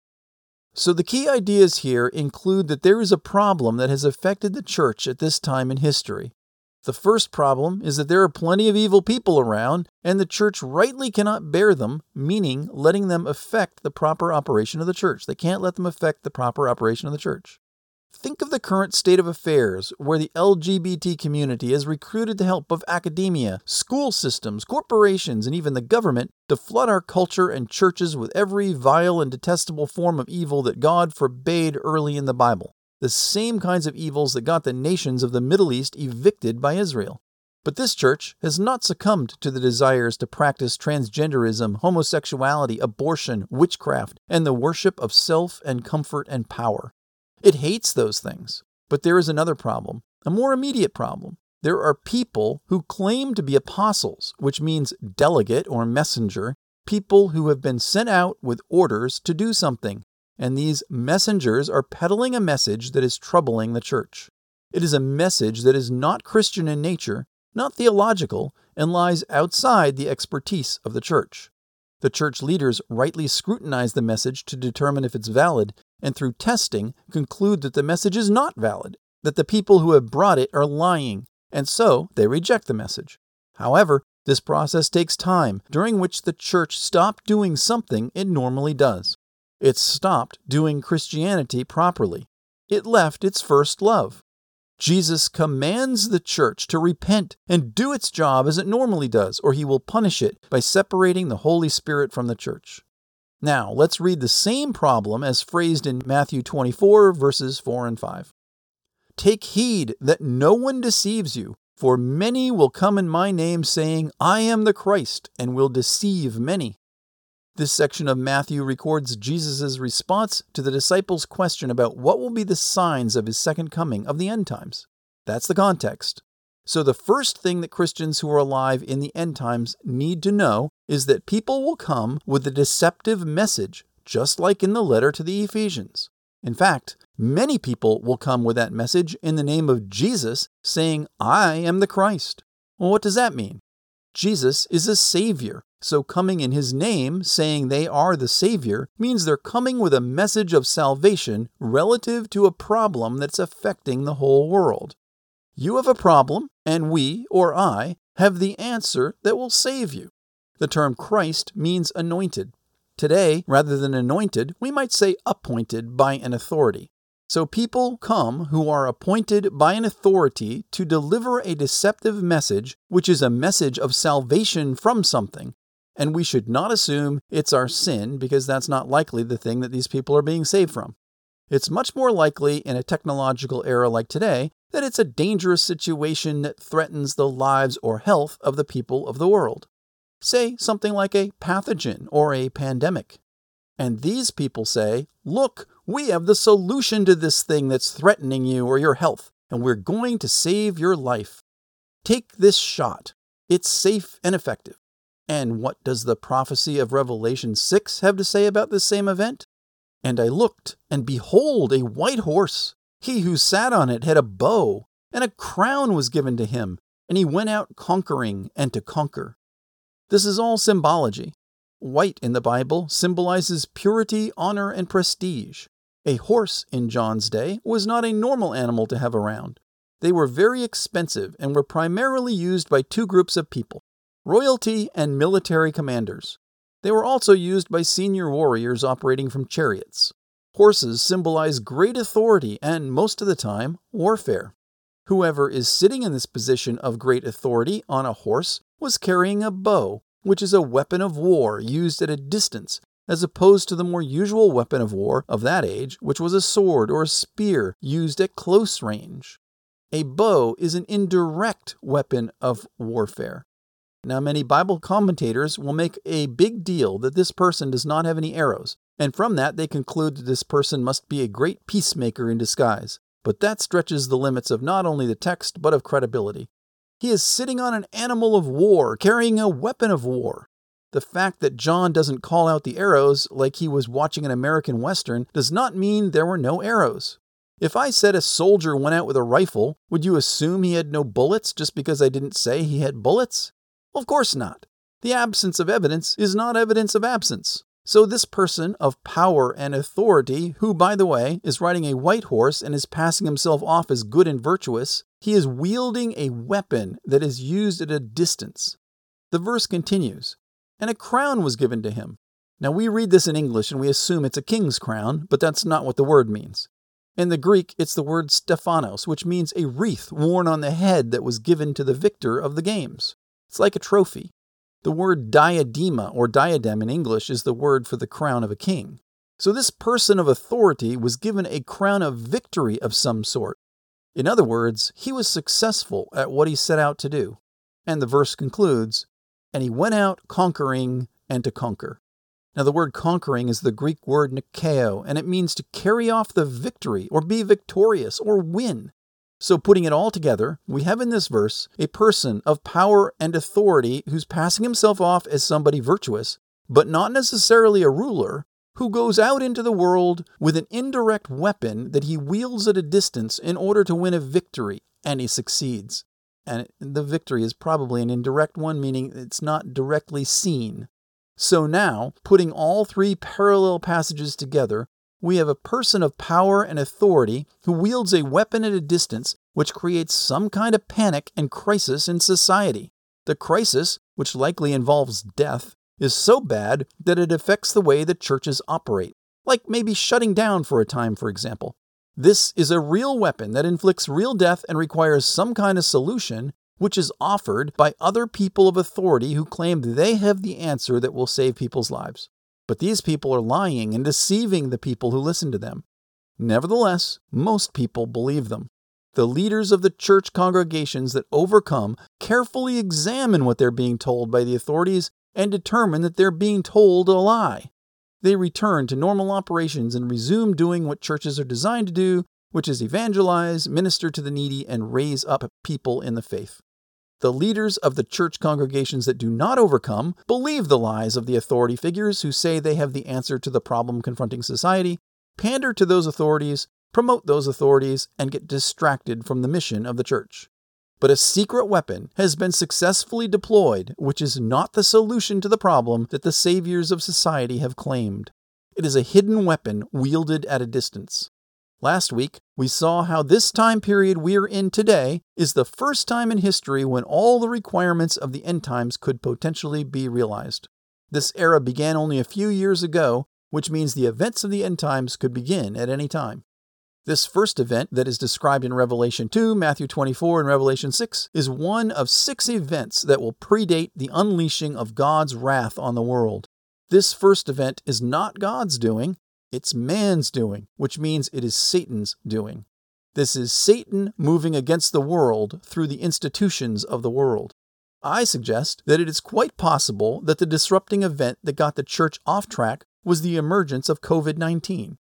So, the key ideas here include that there is a problem that has affected the church at this time in history. The first problem is that there are plenty of evil people around, and the church rightly cannot bear them, meaning letting them affect the proper operation of the church. They can't let them affect the proper operation of the church. Think of the current state of affairs where the LGBT community is recruited the help of academia, school systems, corporations, and even the government to flood our culture and churches with every vile and detestable form of evil that God forbade early in the Bible. The same kinds of evils that got the nations of the Middle East evicted by Israel. But this church has not succumbed to the desires to practice transgenderism, homosexuality, abortion, witchcraft, and the worship of self and comfort and power. It hates those things. But there is another problem, a more immediate problem. There are people who claim to be apostles, which means delegate or messenger, people who have been sent out with orders to do something. And these messengers are peddling a message that is troubling the church. It is a message that is not Christian in nature, not theological, and lies outside the expertise of the church. The church leaders rightly scrutinize the message to determine if it's valid, and through testing conclude that the message is not valid, that the people who have brought it are lying, and so they reject the message. However, this process takes time, during which the church stopped doing something it normally does. It stopped doing Christianity properly. It left its first love. Jesus commands the church to repent and do its job as it normally does, or he will punish it by separating the Holy Spirit from the church. Now, let's read the same problem as phrased in Matthew 24, verses 4 and 5. Take heed that no one deceives you, for many will come in my name, saying, I am the Christ, and will deceive many. This section of Matthew records Jesus' response to the disciples' question about what will be the signs of his second coming of the end times. That's the context. So, the first thing that Christians who are alive in the end times need to know is that people will come with a deceptive message, just like in the letter to the Ephesians. In fact, many people will come with that message in the name of Jesus, saying, I am the Christ. Well, what does that mean? Jesus is a Savior, so coming in His name, saying they are the Savior, means they're coming with a message of salvation relative to a problem that's affecting the whole world. You have a problem, and we, or I, have the answer that will save you. The term Christ means anointed. Today, rather than anointed, we might say appointed by an authority. So people come who are appointed by an authority to deliver a deceptive message, which is a message of salvation from something. And we should not assume it's our sin because that's not likely the thing that these people are being saved from. It's much more likely in a technological era like today that it's a dangerous situation that threatens the lives or health of the people of the world. Say something like a pathogen or a pandemic. And these people say, Look, we have the solution to this thing that's threatening you or your health, and we're going to save your life. Take this shot. It's safe and effective. And what does the prophecy of Revelation 6 have to say about this same event? And I looked, and behold, a white horse. He who sat on it had a bow, and a crown was given to him, and he went out conquering and to conquer. This is all symbology. White in the Bible symbolizes purity, honor, and prestige. A horse in John's day was not a normal animal to have around. They were very expensive and were primarily used by two groups of people royalty and military commanders. They were also used by senior warriors operating from chariots. Horses symbolize great authority and, most of the time, warfare. Whoever is sitting in this position of great authority on a horse was carrying a bow which is a weapon of war used at a distance, as opposed to the more usual weapon of war of that age, which was a sword or a spear used at close range. A bow is an indirect weapon of warfare. Now, many Bible commentators will make a big deal that this person does not have any arrows, and from that they conclude that this person must be a great peacemaker in disguise. But that stretches the limits of not only the text, but of credibility. He is sitting on an animal of war, carrying a weapon of war. The fact that John doesn't call out the arrows like he was watching an American Western does not mean there were no arrows. If I said a soldier went out with a rifle, would you assume he had no bullets just because I didn't say he had bullets? Of course not. The absence of evidence is not evidence of absence. So, this person of power and authority, who, by the way, is riding a white horse and is passing himself off as good and virtuous, he is wielding a weapon that is used at a distance. The verse continues, and a crown was given to him. Now, we read this in English and we assume it's a king's crown, but that's not what the word means. In the Greek, it's the word Stephanos, which means a wreath worn on the head that was given to the victor of the games. It's like a trophy. The word diadema or diadem in English is the word for the crown of a king. So this person of authority was given a crown of victory of some sort. In other words, he was successful at what he set out to do. And the verse concludes, and he went out conquering and to conquer. Now, the word conquering is the Greek word nikeo, and it means to carry off the victory, or be victorious, or win. So, putting it all together, we have in this verse a person of power and authority who's passing himself off as somebody virtuous, but not necessarily a ruler, who goes out into the world with an indirect weapon that he wields at a distance in order to win a victory, and he succeeds. And the victory is probably an indirect one, meaning it's not directly seen. So now, putting all three parallel passages together, we have a person of power and authority who wields a weapon at a distance which creates some kind of panic and crisis in society. The crisis, which likely involves death, is so bad that it affects the way the churches operate, like maybe shutting down for a time, for example. This is a real weapon that inflicts real death and requires some kind of solution, which is offered by other people of authority who claim they have the answer that will save people's lives. But these people are lying and deceiving the people who listen to them. Nevertheless, most people believe them. The leaders of the church congregations that overcome carefully examine what they're being told by the authorities and determine that they're being told a lie. They return to normal operations and resume doing what churches are designed to do, which is evangelize, minister to the needy, and raise up people in the faith. The leaders of the church congregations that do not overcome believe the lies of the authority figures who say they have the answer to the problem confronting society, pander to those authorities, promote those authorities, and get distracted from the mission of the church. But a secret weapon has been successfully deployed, which is not the solution to the problem that the saviors of society have claimed. It is a hidden weapon wielded at a distance. Last week, we saw how this time period we're in today is the first time in history when all the requirements of the end times could potentially be realized. This era began only a few years ago, which means the events of the end times could begin at any time. This first event that is described in Revelation 2, Matthew 24, and Revelation 6 is one of six events that will predate the unleashing of God's wrath on the world. This first event is not God's doing, it's man's doing, which means it is Satan's doing. This is Satan moving against the world through the institutions of the world. I suggest that it is quite possible that the disrupting event that got the church off track was the emergence of COVID 19.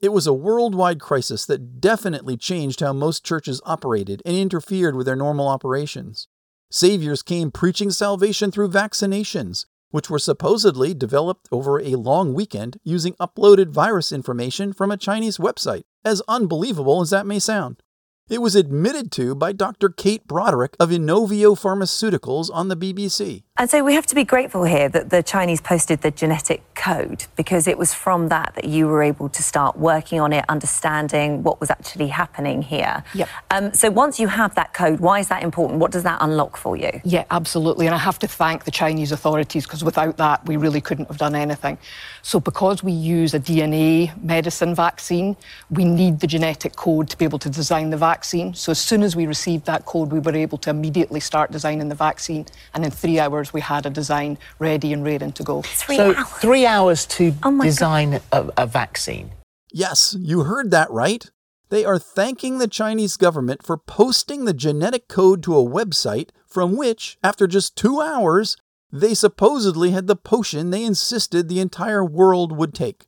It was a worldwide crisis that definitely changed how most churches operated and interfered with their normal operations. Saviors came preaching salvation through vaccinations, which were supposedly developed over a long weekend using uploaded virus information from a Chinese website, as unbelievable as that may sound. It was admitted to by Dr. Kate Broderick of Inovio Pharmaceuticals on the BBC. And so we have to be grateful here that the Chinese posted the genetic code because it was from that that you were able to start working on it, understanding what was actually happening here. Yep. Um, so once you have that code, why is that important? What does that unlock for you? Yeah, absolutely. And I have to thank the Chinese authorities because without that, we really couldn't have done anything. So, because we use a DNA medicine vaccine, we need the genetic code to be able to design the vaccine. So, as soon as we received that code, we were able to immediately start designing the vaccine. And in three hours, we had a design ready and ready to go. Three so hours. three hours to Oh design a, a vaccine. Yes, you heard that right. They are thanking the Chinese government for posting the genetic code to a website from which, after just two hours, they supposedly had the potion they insisted the entire world would take.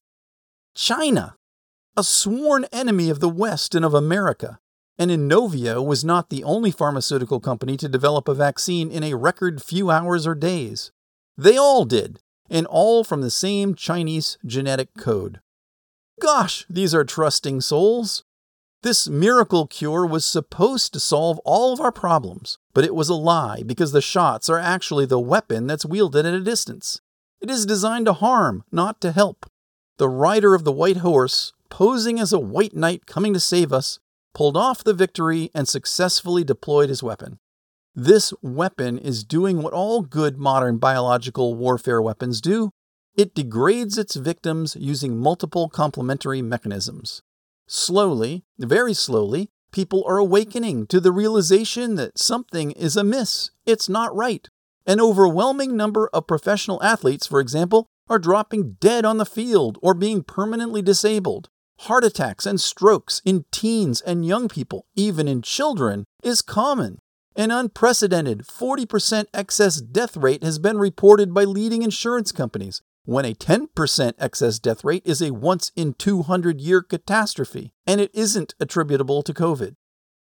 China, a sworn enemy of the West and of America. And Inovio was not the only pharmaceutical company to develop a vaccine in a record few hours or days. They all did, and all from the same Chinese genetic code. Gosh, these are trusting souls. This miracle cure was supposed to solve all of our problems, but it was a lie because the shots are actually the weapon that's wielded at a distance. It is designed to harm, not to help. The rider of the white horse, posing as a white knight coming to save us, pulled off the victory and successfully deployed his weapon. This weapon is doing what all good modern biological warfare weapons do it degrades its victims using multiple complementary mechanisms. Slowly, very slowly, people are awakening to the realization that something is amiss. It's not right. An overwhelming number of professional athletes, for example, are dropping dead on the field or being permanently disabled. Heart attacks and strokes in teens and young people, even in children, is common. An unprecedented 40% excess death rate has been reported by leading insurance companies, when a 10% excess death rate is a once in 200 year catastrophe, and it isn't attributable to COVID.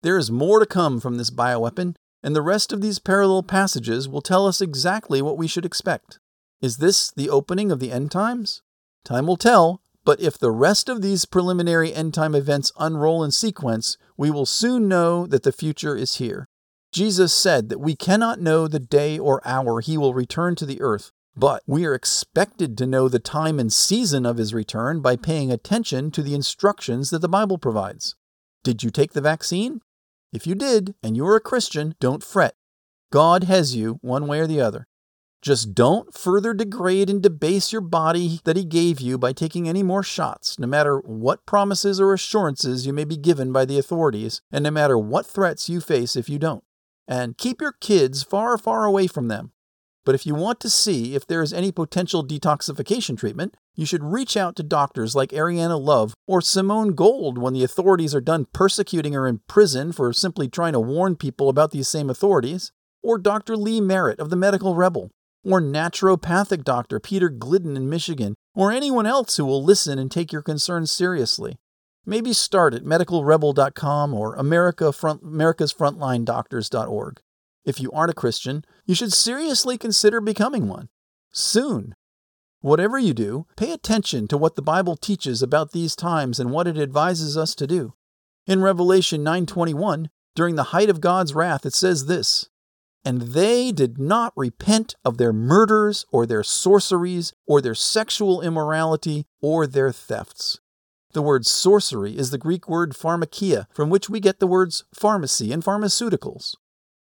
There is more to come from this bioweapon, and the rest of these parallel passages will tell us exactly what we should expect. Is this the opening of the end times? Time will tell, but if the rest of these preliminary end time events unroll in sequence, we will soon know that the future is here. Jesus said that we cannot know the day or hour he will return to the earth, but we are expected to know the time and season of his return by paying attention to the instructions that the Bible provides. Did you take the vaccine? If you did, and you're a Christian, don't fret. God has you one way or the other. Just don't further degrade and debase your body that He gave you by taking any more shots, no matter what promises or assurances you may be given by the authorities, and no matter what threats you face if you don't. And keep your kids far, far away from them. But if you want to see if there is any potential detoxification treatment, you should reach out to doctors like Ariyana Love or Simone Gold when the authorities are done persecuting her in prison for simply trying to warn people about these same authorities, or Dr. Lee Merritt of the Medical Rebel, or naturopathic doctor Peter Glidden in Michigan, or anyone else who will listen and take your concerns seriously. maybe start at medicalrebel.com or America Front, americasfrontlinedoctors.org. If you aren't a Christian, you should seriously consider becoming one. Soon. Whatever you do, pay attention to what the Bible teaches about these times and what it advises us to do. In Revelation 9:21, during the height of God's wrath, it says this: "And they did not repent of their murders or their sorceries or their sexual immorality or their thefts." The word sorcery is the Greek word pharmakia, from which we get the words pharmacy and pharmaceuticals.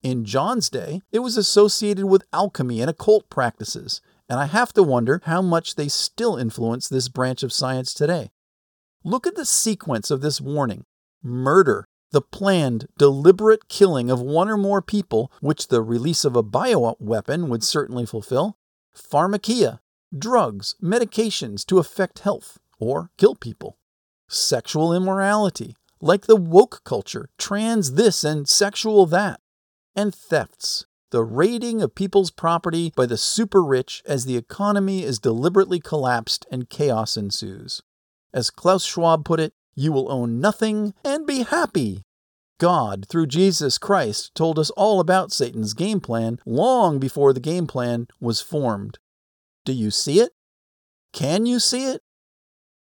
In John's day, it was associated with alchemy and occult practices, and I have to wonder how much they still influence this branch of science today. Look at the sequence of this warning murder, the planned, deliberate killing of one or more people, which the release of a bioweapon would certainly fulfill, pharmakia, drugs, medications to affect health or kill people, sexual immorality, like the woke culture, trans this and sexual that, and thefts, the raiding of people's property by the super rich as the economy is deliberately collapsed and chaos ensues. As Klaus Schwab put it, you will own nothing and be happy. God, through Jesus Christ, told us all about Satan's game plan long before the game plan was formed. Do you see it? Can you see it?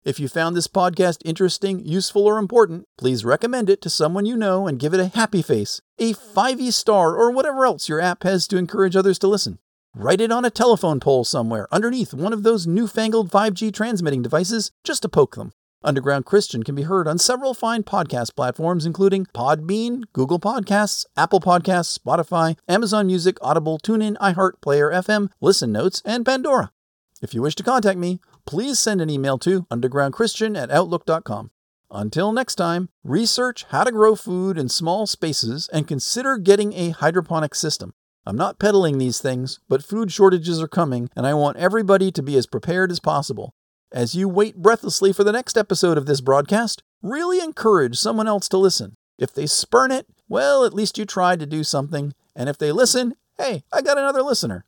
If you found this podcast interesting, useful, or important, please recommend it to someone you know and give it a happy face, a 5e star, or whatever else your app has to encourage others to listen. Write it on a telephone pole somewhere underneath one of those newfangled 5G transmitting devices just to poke them. Underground Christian can be heard on several fine podcast platforms, including Podbean, Google Podcasts, Apple Podcasts, Spotify, Amazon Music, Audible, TuneIn, iHeart, Player FM, Listen Notes, and Pandora. If you wish to contact me, please send an email to undergroundchristian at outlook.com. Until next time, research how to grow food in small spaces and consider getting a hydroponic system. I'm not peddling these things, but food shortages are coming, and I want everybody to be as prepared as possible. As you wait breathlessly for the next episode of this broadcast, really encourage someone else to listen. If they spurn it, well, at least you tried to do something, and if they listen, hey, I got another listener.